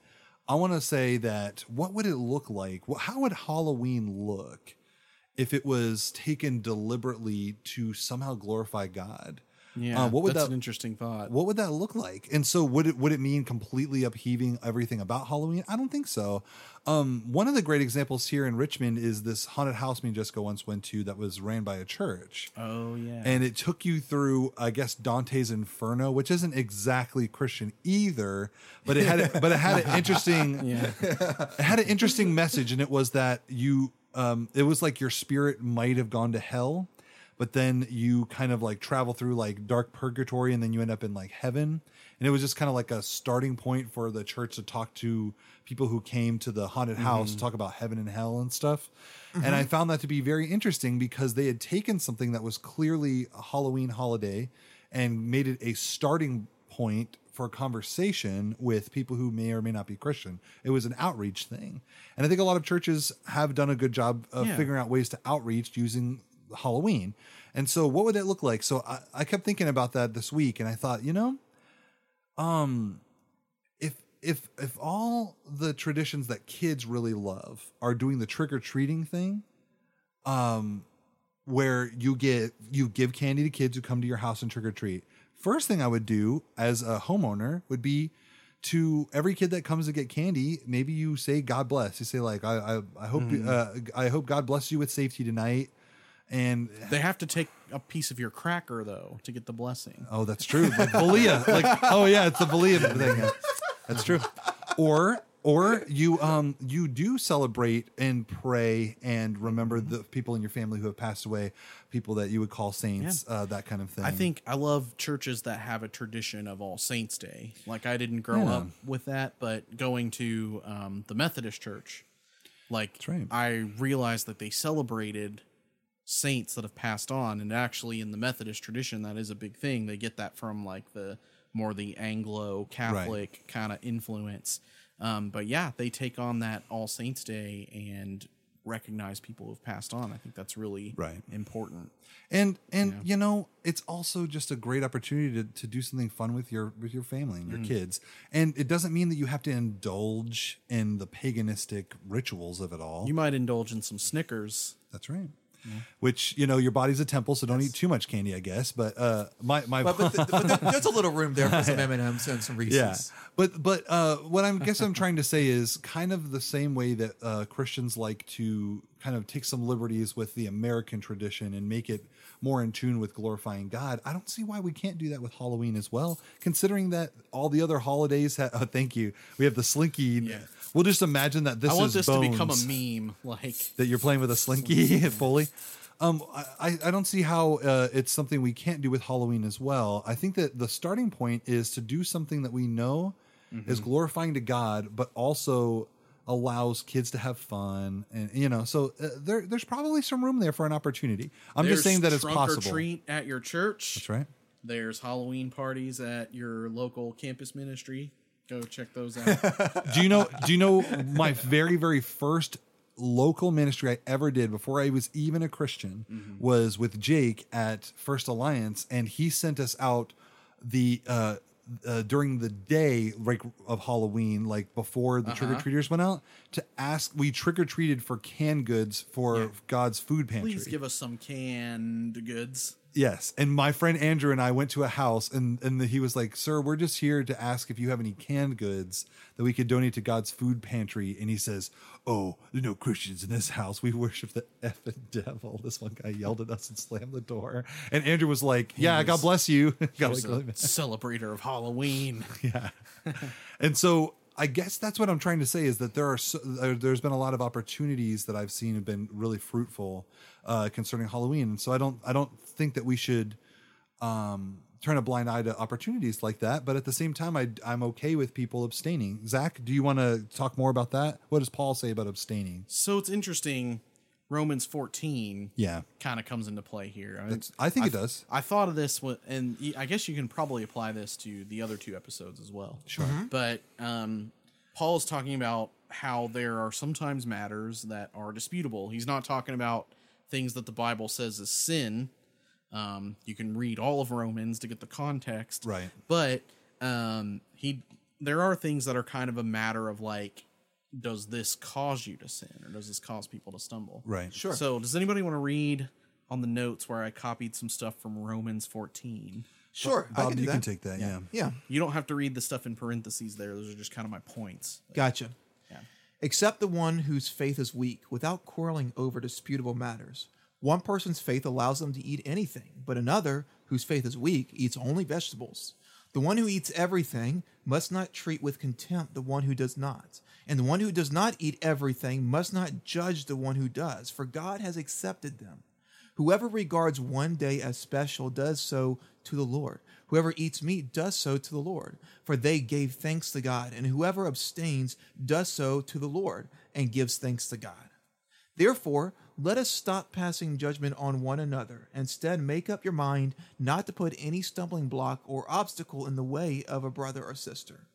I want to say that what would it look like? How would Halloween look if it was taken deliberately to somehow glorify God? Yeah, Uh, what would that's that an interesting thought. what would that look like? And so would it would it mean completely upheaving everything about Halloween? I don't think so. Um, one of the great examples here in Richmond is this haunted house me and Jessica once went to that was ran by a church. oh yeah, And it took you through, I guess, Dante's Inferno, which isn't exactly Christian either, but it had but it had an interesting yeah, it had an interesting message, and it was that you um it was like your spirit might have gone to hell, but then you kind of like travel through like dark purgatory, and then you end up in like heaven. And it was just kind of like a starting point for the church to talk to people who came to the haunted mm-hmm. house to talk about heaven and hell and stuff. And I mm-hmm. found that to be very interesting because they had taken something that was clearly a Halloween holiday and made it a starting point for a conversation with people who may or may not be Christian. It was an outreach thing. And I think a lot of churches have done a good job of Yeah. figuring out ways to outreach using Halloween. And so what would that look like? So I, I kept thinking about that this week and I thought, you know, um if if if all the traditions that kids really love are doing the trick or treating thing, um, where you get you give candy to kids who come to your house and trick or treat. First thing I would do as a homeowner would be to every kid that comes to get candy, maybe you say God bless. You say like I I, I hope you uh, I hope God bless you with safety tonight. And they have to take a piece of your cracker though to get the blessing. Oh, that's true. Like Valia. Like, oh yeah, it's the Valia thing. Yeah. That's true. Or or you um you do celebrate and pray and remember the people in your family who have passed away, people that you would call saints, uh, that kind of thing. I think I love churches that have a tradition of All Saints Day. Like I didn't grow Yeah. up with that, but going to um, the Methodist Church, like right. I realized that they celebrated saints that have passed on, and actually in the Methodist tradition, that is a big thing. They get that from like the more the Anglo Catholic kind of influence. Um, but yeah, they take on that All Saints Day and recognize people who've passed on. I think that's really Right. important. and and you know it's also just a great opportunity to, to do something fun with your with your family and your Mm. kids and it doesn't mean that you have to indulge in the paganistic rituals of it all You might indulge in some Snickers. that's right which you know your body's a temple so don't eat too much candy i guess but uh my my But, but, th- but th- there's a little room there for some M&Ms and some Reese's. Yeah, but but uh, what I'm guess I'm trying to say is kind of the same way that uh, Christians like to kind of take some liberties with the American tradition and make it more in tune with glorifying God. I don't see why we can't do that with Halloween as well, considering that all the other holidays. Ha- oh, thank you. We have the slinky. Yeah. We'll just imagine that this I want is this to become a meme. Like that you're playing with a slinky fully. Um, I, I- don't see how uh, it's something we can't do with Halloween as well. I think that the starting point is to do something that we know is glorifying to God, but also allows kids to have fun, and you know, so uh, there, there's probably some room there for an opportunity. I'm just saying that it's possible. Treat at your church. That's right. There's Halloween parties at your local campus ministry. Go check those out. do you know do you know my very very first local ministry i ever did before i was even a christian was with jake at first alliance and he sent us out the uh uh, during the day like of Halloween, like before the trick or treaters went out, to ask. We trick or treated for canned goods for God's food pantry. Please give us some canned goods. Yes, and my friend Andrew and I went to a house, and and he was like, "Sir, we're just here to ask if you have any canned goods that we could donate to God's food pantry." And he says, "Oh, there's no Christians in this house. We worship the effing devil." This one guy yelled at us and slammed the door, and Andrew was like, "Yeah, was- God bless you." Got He's like, a celebrator of Halloween. yeah. and so I guess that's what I'm trying to say is that there are so, there- there's been a lot of opportunities that I've seen have been really fruitful uh, concerning Halloween, and so I don't I don't think that we should um, turn a blind eye to opportunities like that. But at the same time, I I'm okay with people abstaining. Zach, do you want to talk more about that? What does Paul say about abstaining? So it's interesting. Romans 14 Yeah, kind of comes into play here. I, mean, That's- I think it does. I thought of this, with, and I guess you can probably apply this to the other two episodes as well. Sure. But um, Paul is talking about how there are sometimes matters that are disputable. He's not talking about things that the Bible says is sin, Um, you can read all of Romans to get the context, Right. But um, he, there are things that are kind of a matter of like, does this cause you to sin, or does this cause people to stumble? Right. Sure. So, does anybody want to read on the notes where I copied some stuff from Romans 14? Sure, I Bob, can you that. can take that. Yeah. yeah, You don't have to read the stuff in parentheses there. Those are just kind of my points. gotcha. Yeah. Except the one whose faith is weak, without quarreling over disputable matters. One person's faith allows them to eat anything, but another, whose faith is weak, eats only vegetables. The one who eats everything must not treat with contempt the one who does not. And the one who does not eat everything must not judge the one who does, for God has accepted them. Whoever regards one day as special does so to the Lord. Whoever eats meat does so to the Lord, for they gave thanks to God. And whoever abstains does so to the Lord and gives thanks to God. Therefore, let us stop passing judgment on one another. Instead, make up your mind not to put any stumbling block or obstacle in the way of a brother or sister.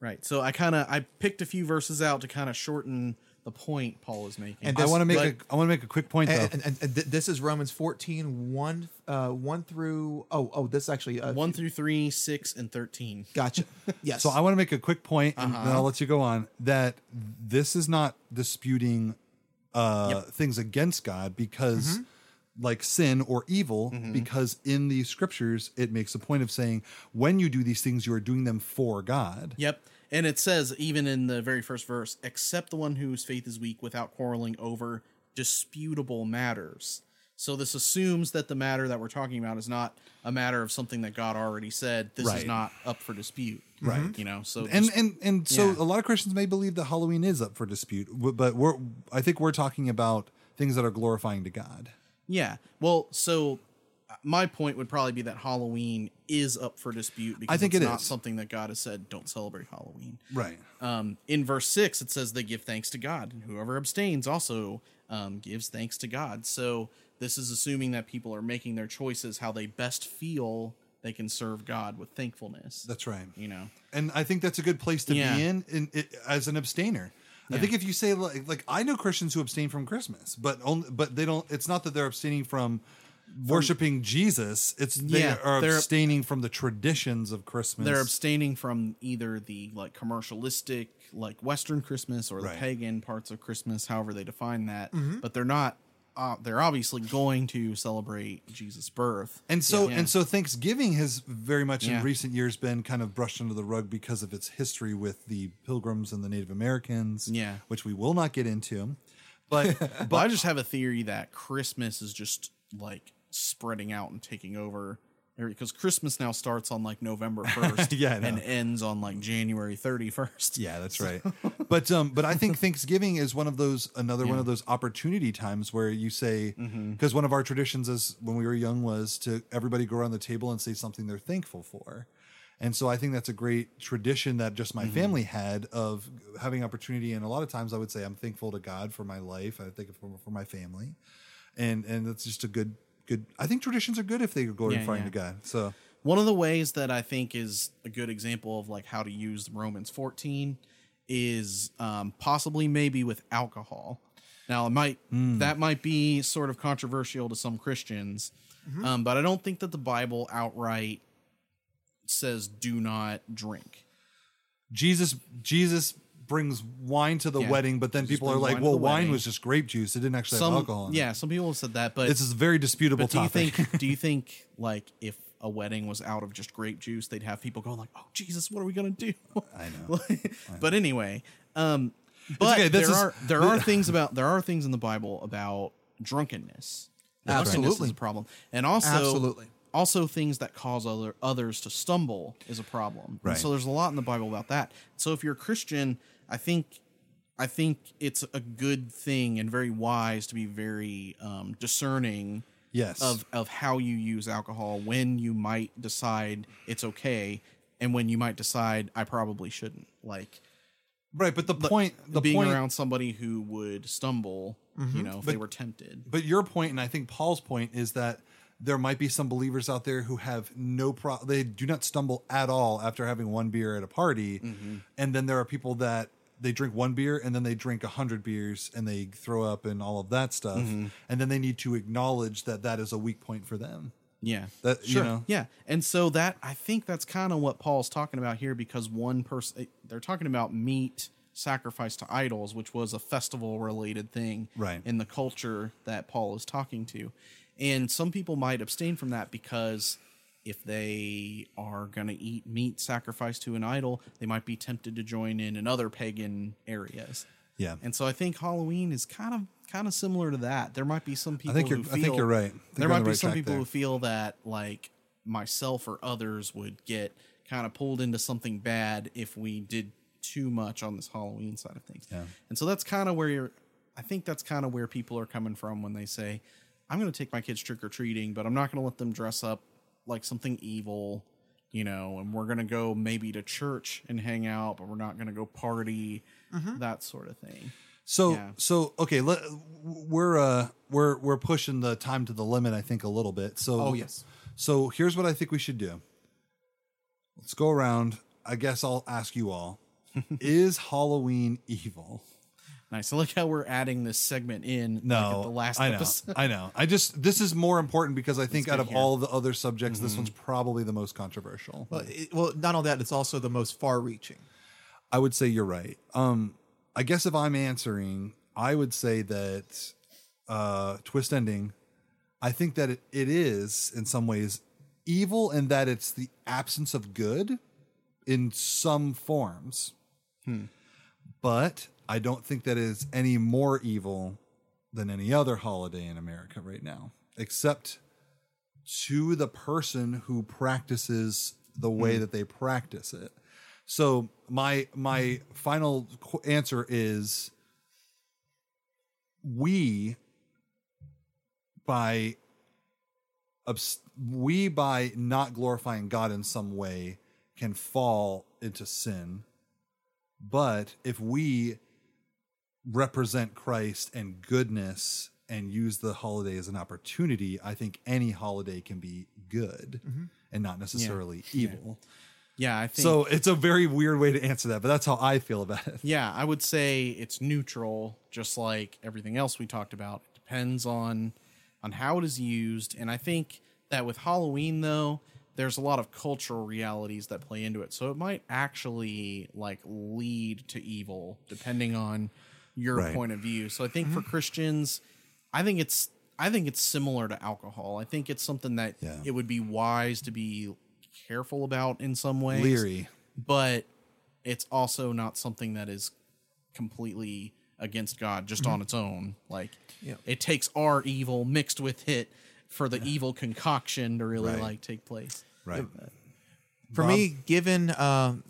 Right. So I kind of I picked a few verses out to kind of shorten the point Paul is making. And I want to make but- a I want to make a quick point though. And, and, and, and th- this is Romans 14, 1, uh, 1 through. Oh, oh, this actually. Uh, one through three, six, and thirteen. Gotcha. Yes. So I want to make a quick point, and Uh-huh. then I'll let you go on. That this is not disputing uh, Yep. things against God because, Mm-hmm. Like sin or evil, mm-hmm. because in the scriptures it makes a point of saying when you do these things, you are doing them for God. Yep. And it says even in the very first verse, except the one whose faith is weak without quarreling over disputable matters. So this assumes that the matter that we're talking about is not a matter of something that God already said this is not up for dispute. Mm-hmm. Right. You know, so And just- and and so Yeah. a lot of Christians may believe that Halloween is up for dispute, but we're I think we're talking about things that are glorifying to God. Yeah. Well, so uh, my point would probably be that Halloween is up for dispute because I think it's it not is. something that God has said don't celebrate Halloween. Right. Um, in verse six, it says they give thanks to God, and whoever abstains also um, gives thanks to God. So this is assuming that people are making their choices how they best feel they can serve God with thankfulness. That's right. you know. and I think that's a good place to Yeah. be in, in it, as an abstainer. I think if you say like, like I know Christians who abstain from Christmas, but only, but they don't. It's not that they're abstaining from worshiping Jesus. It's they Yeah, are they're- abstaining from the traditions of Christmas. They're abstaining from either the like commercialistic, like Western Christmas, or the Right. pagan parts of Christmas, however they define that. Mm-hmm. But they're not. Uh, they're obviously going to celebrate Jesus' birth. and so Yeah. and so Thanksgiving has very much Yeah. in recent years been kind of brushed under the rug because of its history with the Pilgrims and the Native Americans. Yeah. which we will not get into. But But I just have a theory that Christmas is just like spreading out and taking over because Christmas now starts on like November 1st Yeah, and ends on like January 31st. Yeah, that's right. but um, but I think Thanksgiving is one of those another one of those opportunity times where you say because one of our traditions as when we were young was to everybody go around the table and say something they're thankful for. And so I think that's a great tradition that just my family had of having opportunity. And a lot of times I would say I'm thankful to God for my life. I think for, for my family, and and that's just a good good. I think traditions are good if they are glorifying yeah. to God. So One of the ways that I think is a good example of like how to use Romans 14 is um, possibly maybe with alcohol. Now it might that might be sort of controversial to some Christians, um, but I don't think that the Bible outright says do not drink. Jesus Jesus brings wine to the Yeah. wedding, but then Jesus people are like, wine "Well, wine wedding." was just grape juice. It didn't actually Some have alcohol." Yeah, some people have said that, but this is a very disputable but do you think do you think like if a wedding was out of just grape juice, they'd have people going like, "Oh Jesus, what are we gonna do?" I know. but anyway, um, but okay, there is- are there are things about there are things in the Bible about drunkenness. Drunkenness Absolutely. is a problem, and also Absolutely. also things that cause other others to stumble is a problem. And Right. so there's a lot in the Bible about that. So if you're a Christian, I think I think it's a good thing and very wise to be very um, discerning Yes. of of how you use alcohol when you might decide it's okay and when you might decide I probably shouldn't. Like right, but the point, the being point, around somebody who would stumble, you know, if they were tempted. but your point, and I think Paul's point is that there might be some believers out there who have no problem; they do not stumble at all after having one beer at a party, Mm-hmm. and then there are people that they drink one beer and then they drink a hundred beers and they throw up and all of that stuff, Mm-hmm. and then they need to acknowledge that that is a weak point for them. Yeah. That- you sure. know. Yeah. And so that I think that's kind of what Paul's talking about here because one person they're talking about meat sacrifice to idols, which was a festival related thing Right. in the culture that Paul is talking to. And some people might abstain from that because if they are going to eat meat sacrificed to an idol, they might be tempted to join in in other pagan areas. Yeah. And so I think Halloween is kind of kind of similar to that. There might be some people think you're- feel I think you're right. There might the be right some people there. who feel that like myself or others would get kind of pulled into something bad if we did too much on this Halloween side of things. Yeah. And so that's kind of where you're I think that's kind of where people are coming from when they say I'm going to take my kids trick or treating, but I'm not going to let them dress up like something evil, you know, and we're going to go maybe to church and hang out, but we're not going to go party, that sort of thing. So Yeah. so okay, let, we're uh we're we're pushing the time to the limit I think a little bit. So Oh, yes. So here's what I think we should do. Let's go around. I guess I'll ask you all. is Halloween evil? Nice. I like how we're adding this segment in No, like at the last I know, episode. I know. I just this is more important because I think out of here. all the other subjects, this one's probably the most controversial. Well, it, well, not only that, it's also the most far-reaching. I would say you're right. Um, I guess if I'm answering, I would say that uh, twist ending. I think that it, it is in some ways evil in that it's the absence of good in some forms. But I don't think that is any more evil than any other holiday in America right now, except to the person who practices the way hmm. that they practice it. So my my final qu- answer is we by we by not glorifying God in some way can fall into sin. But if we represent Christ and goodness and use the holiday as an opportunity, I think any holiday can be good mm-hmm. and not necessarily evil. Yeah, I think So it's a very weird way to answer that, but that's how I feel about it. Yeah, I would say it's neutral, just like everything else we talked about. It depends on on how it is used, and I think that with Halloween though, there's a lot of cultural realities that play into it. So it might actually like lead to evil depending on your Right. point of view. So I think for Christians, I think it's I think it's similar to alcohol. I think it's something that Yeah. it would be wise to be careful about in some ways Leery. but it's also not something that is completely against God just Mm-hmm. on its own. Like Yeah. it takes our evil mixed with it for the evil concoction to really Right. like take place. Right. For me, given um,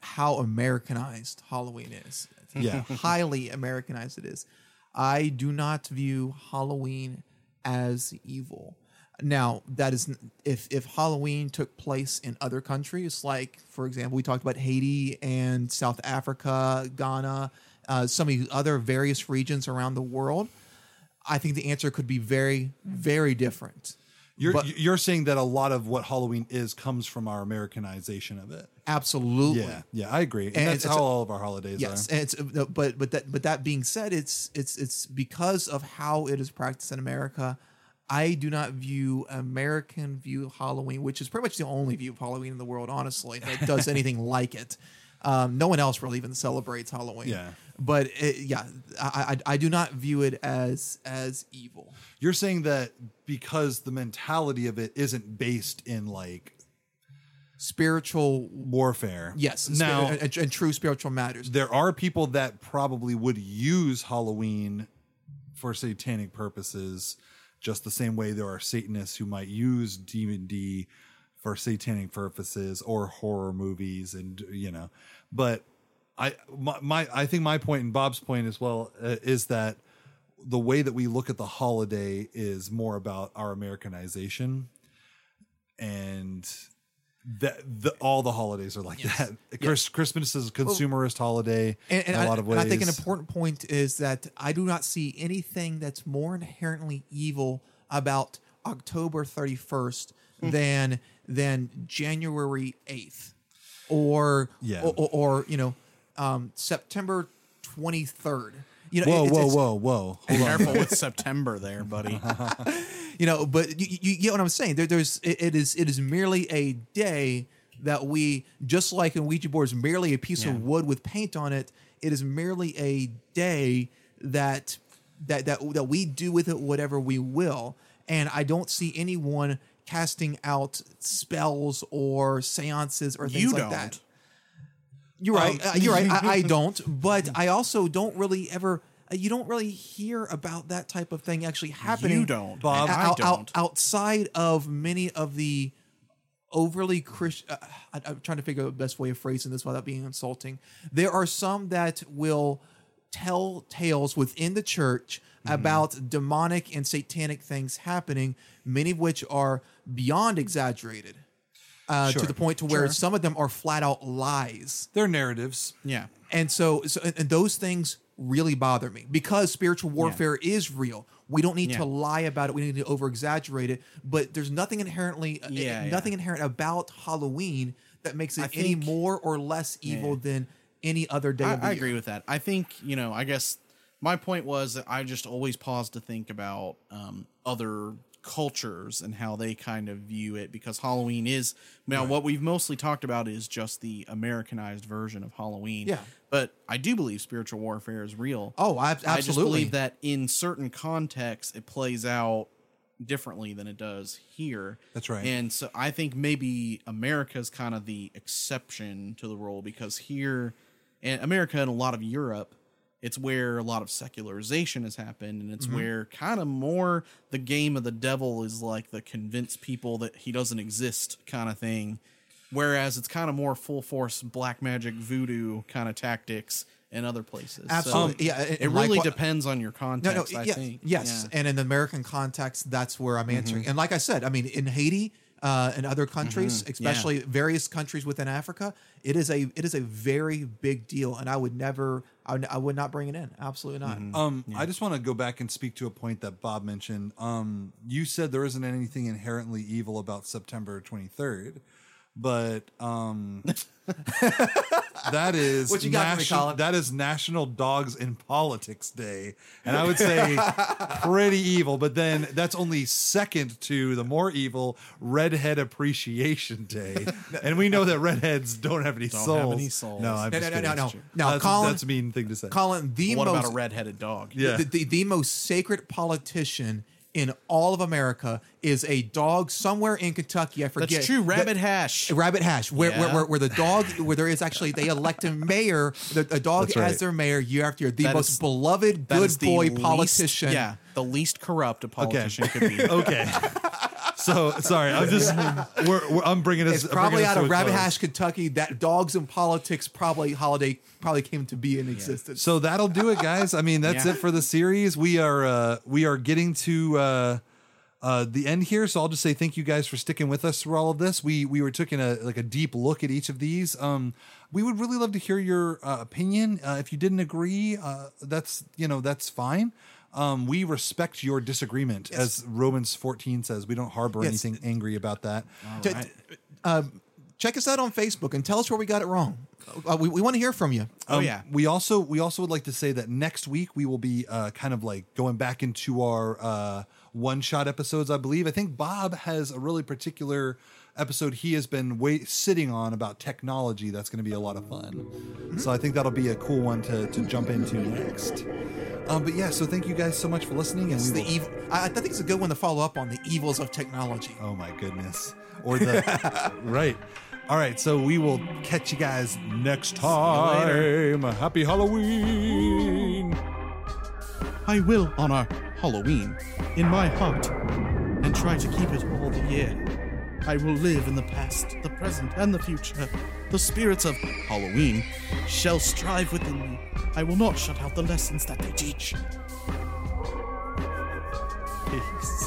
how Americanized Halloween is, Yeah. highly Americanized it is, I do not view Halloween as evil. Now, that is if if Halloween took place in other countries, like for example, we talked about Haiti and South Africa, Ghana, uh, some of the other various regions around the world, I think the answer could be very, very different. You're But- you're saying that a lot of what Halloween is comes from our Americanization of it. Absolutely. Yeah, yeah, I agree. And, And that's it's how a- all of our holidays Yes, are. and it's uh, but but that but that being said, it's it's it's because of how it is practiced in America. I do not view American view of Halloween, which is pretty much the only view of Halloween in the world, honestly, that does anything like it. Um, no one else really even celebrates Halloween. Yeah. but it, yeah, I, I I do not view it as as evil. You're saying that because the mentality of it isn't based in like Spiritual, warfare. yes, Now and, and, and true spiritual matters. there are people that probably would use Halloween for satanic purposes, just the same way there are Satanists who might use D and D for satanic purposes or horror movies, and you know. But I my, my I think my point and Bob's point as well uh, is that the way that we look at the holiday is more about our Americanization and that the, all the holidays are like that. Chris, Christmas is a consumerist holiday and, and in a I, lot of and ways. I think an important point is that I do not see anything that's more inherently evil about October 31st Hmm. than than January 8th or Yeah. or, or, or, you know um, September 23rd. You know, Whoa, it's- whoa, it's- whoa, whoa! Hold on. Careful with September there, buddy. you know but you, you get what i'm saying there, there's it, it is it is merely a day that we just like a ouija board is merely a piece Yeah. of wood with paint on it it is merely a day that that that, that we do with it whatever we will and i don't see anyone casting out spells or seances or things You like don't. that you're right. uh, you're right. I, I don't, but I also don't really ever. uh, You don't really hear about that type of thing actually happening. You don't. Bob. And I out- out- don't. outside of many of the overly Christian. Uh, I, I'm trying to figure out the best way of phrasing this without being insulting. There are some that will tell tales within the church Mm-hmm. about demonic and satanic things happening, many of which are beyond exaggerated. Uh, Sure. To the point to where Sure. some of them are flat out lies. They're narratives. yeah. And so, so and, those things really bother me because spiritual warfare is real. We don't need Yeah. to lie about it. We need to over exaggerate it. But there's nothing inherently, uh, Yeah, nothing yeah. inherent about Halloween that makes it I any think- more or less evil Yeah. than any other day I, of the I agree with that. I think you know. I guess my point was that I just always pause to think about um, other cultures and how they kind of view it because Halloween is now what we've mostly talked about is just the Americanized version of Halloween. Yeah. but I do believe spiritual warfare is real. Oh, ab- I just absolutely. believe that in certain contexts it plays out differently than it does here. That's right. And so I think maybe America's kind of the exception to the rule because here and America and a lot of Europe, it's where a lot of secularization has happened and it's where kind of more the game of the devil is like the convince people that he doesn't exist kind of thing. Whereas it's kind of more full force black magic voodoo kind of tactics in other places. So Absolutely. Yeah, and- it and like really depends on your context. no, I yeah, think. yes, Yeah. Mm-hmm. and in the American context, that's where I'm answering. And like I said, I mean, in Haiti uh, and other countries, especially various countries within Africa, it is a it is a very big deal, and I would never, I would, I would not bring it in. Absolutely not. Mm-hmm. Um, I just want to go back and speak to a point that Bob mentioned. Um, you said there isn't anything inherently evil about September 23rd, but um, that is What you got for me, nation- Colin? that is National Dogs in Politics Day, and I would say pretty evil. But then that's only second to the more evil Redhead Appreciation Day, and we know that redheads don't have any Don't souls. have any souls. No, I'm No, just no, no, kidding. no, no. Now, that's, Colin- that's a mean thing to say. Colin, the what most about a redheaded dog? Yeah. the, the, the most sacred politician in all of America is a dog somewhere in Kentucky. I forget. That's true. that- Rabbit hash. Rabbit Hash, where, where, Yeah. where, where the dog, where there is actually they elect a mayor, the, a dog right. as their mayor year after year. The That most is- beloved, good boy least- politician. yeah, the least corrupt a politician could be. okay. So sorry, I'm just we're, we're, I'm bringing us. It's probably bringing out of a Rabbit. Hash, Kentucky. That dogs and politics probably holiday probably came to be in existence. So that'll do it, guys. I mean, that's Yeah. it for the series. We are uh, we are getting to uh, uh, the end here, so I'll just say thank you guys for sticking with us through all of this. We we were taking a like a deep look at each of these. Um, we would really love to hear your uh, opinion. Uh, if you didn't agree, uh, that's you know that's fine. Um, we respect your disagreement, as Romans 14 says. We don't harbor Yes. anything angry about that. T- t- um, check us out on Facebook and tell us where we got it wrong. Uh, we we want to hear from you. Oh Um, yeah. We also we also would like to say that next week we will be uh, kind of like going back into our uh, one shot episodes. I believe. I think Bob has a really particular episode he has been wait sitting on about technology. That's going to be a lot of fun. So I think that'll be a cool one to to jump into next. Um, but yeah, so thank you guys so much for listening. And the will- evil. I, I think it's a good one to follow up on the evils of technology. Oh my goodness. Or the right. All right, so we will catch you guys next time. Happy Halloween. I will honor Halloween in my heart and try to keep it all the year. I will live in the past, the present, and the future. The spirits of Halloween shall strive within me. I will not shut out the lessons that they teach. Peace.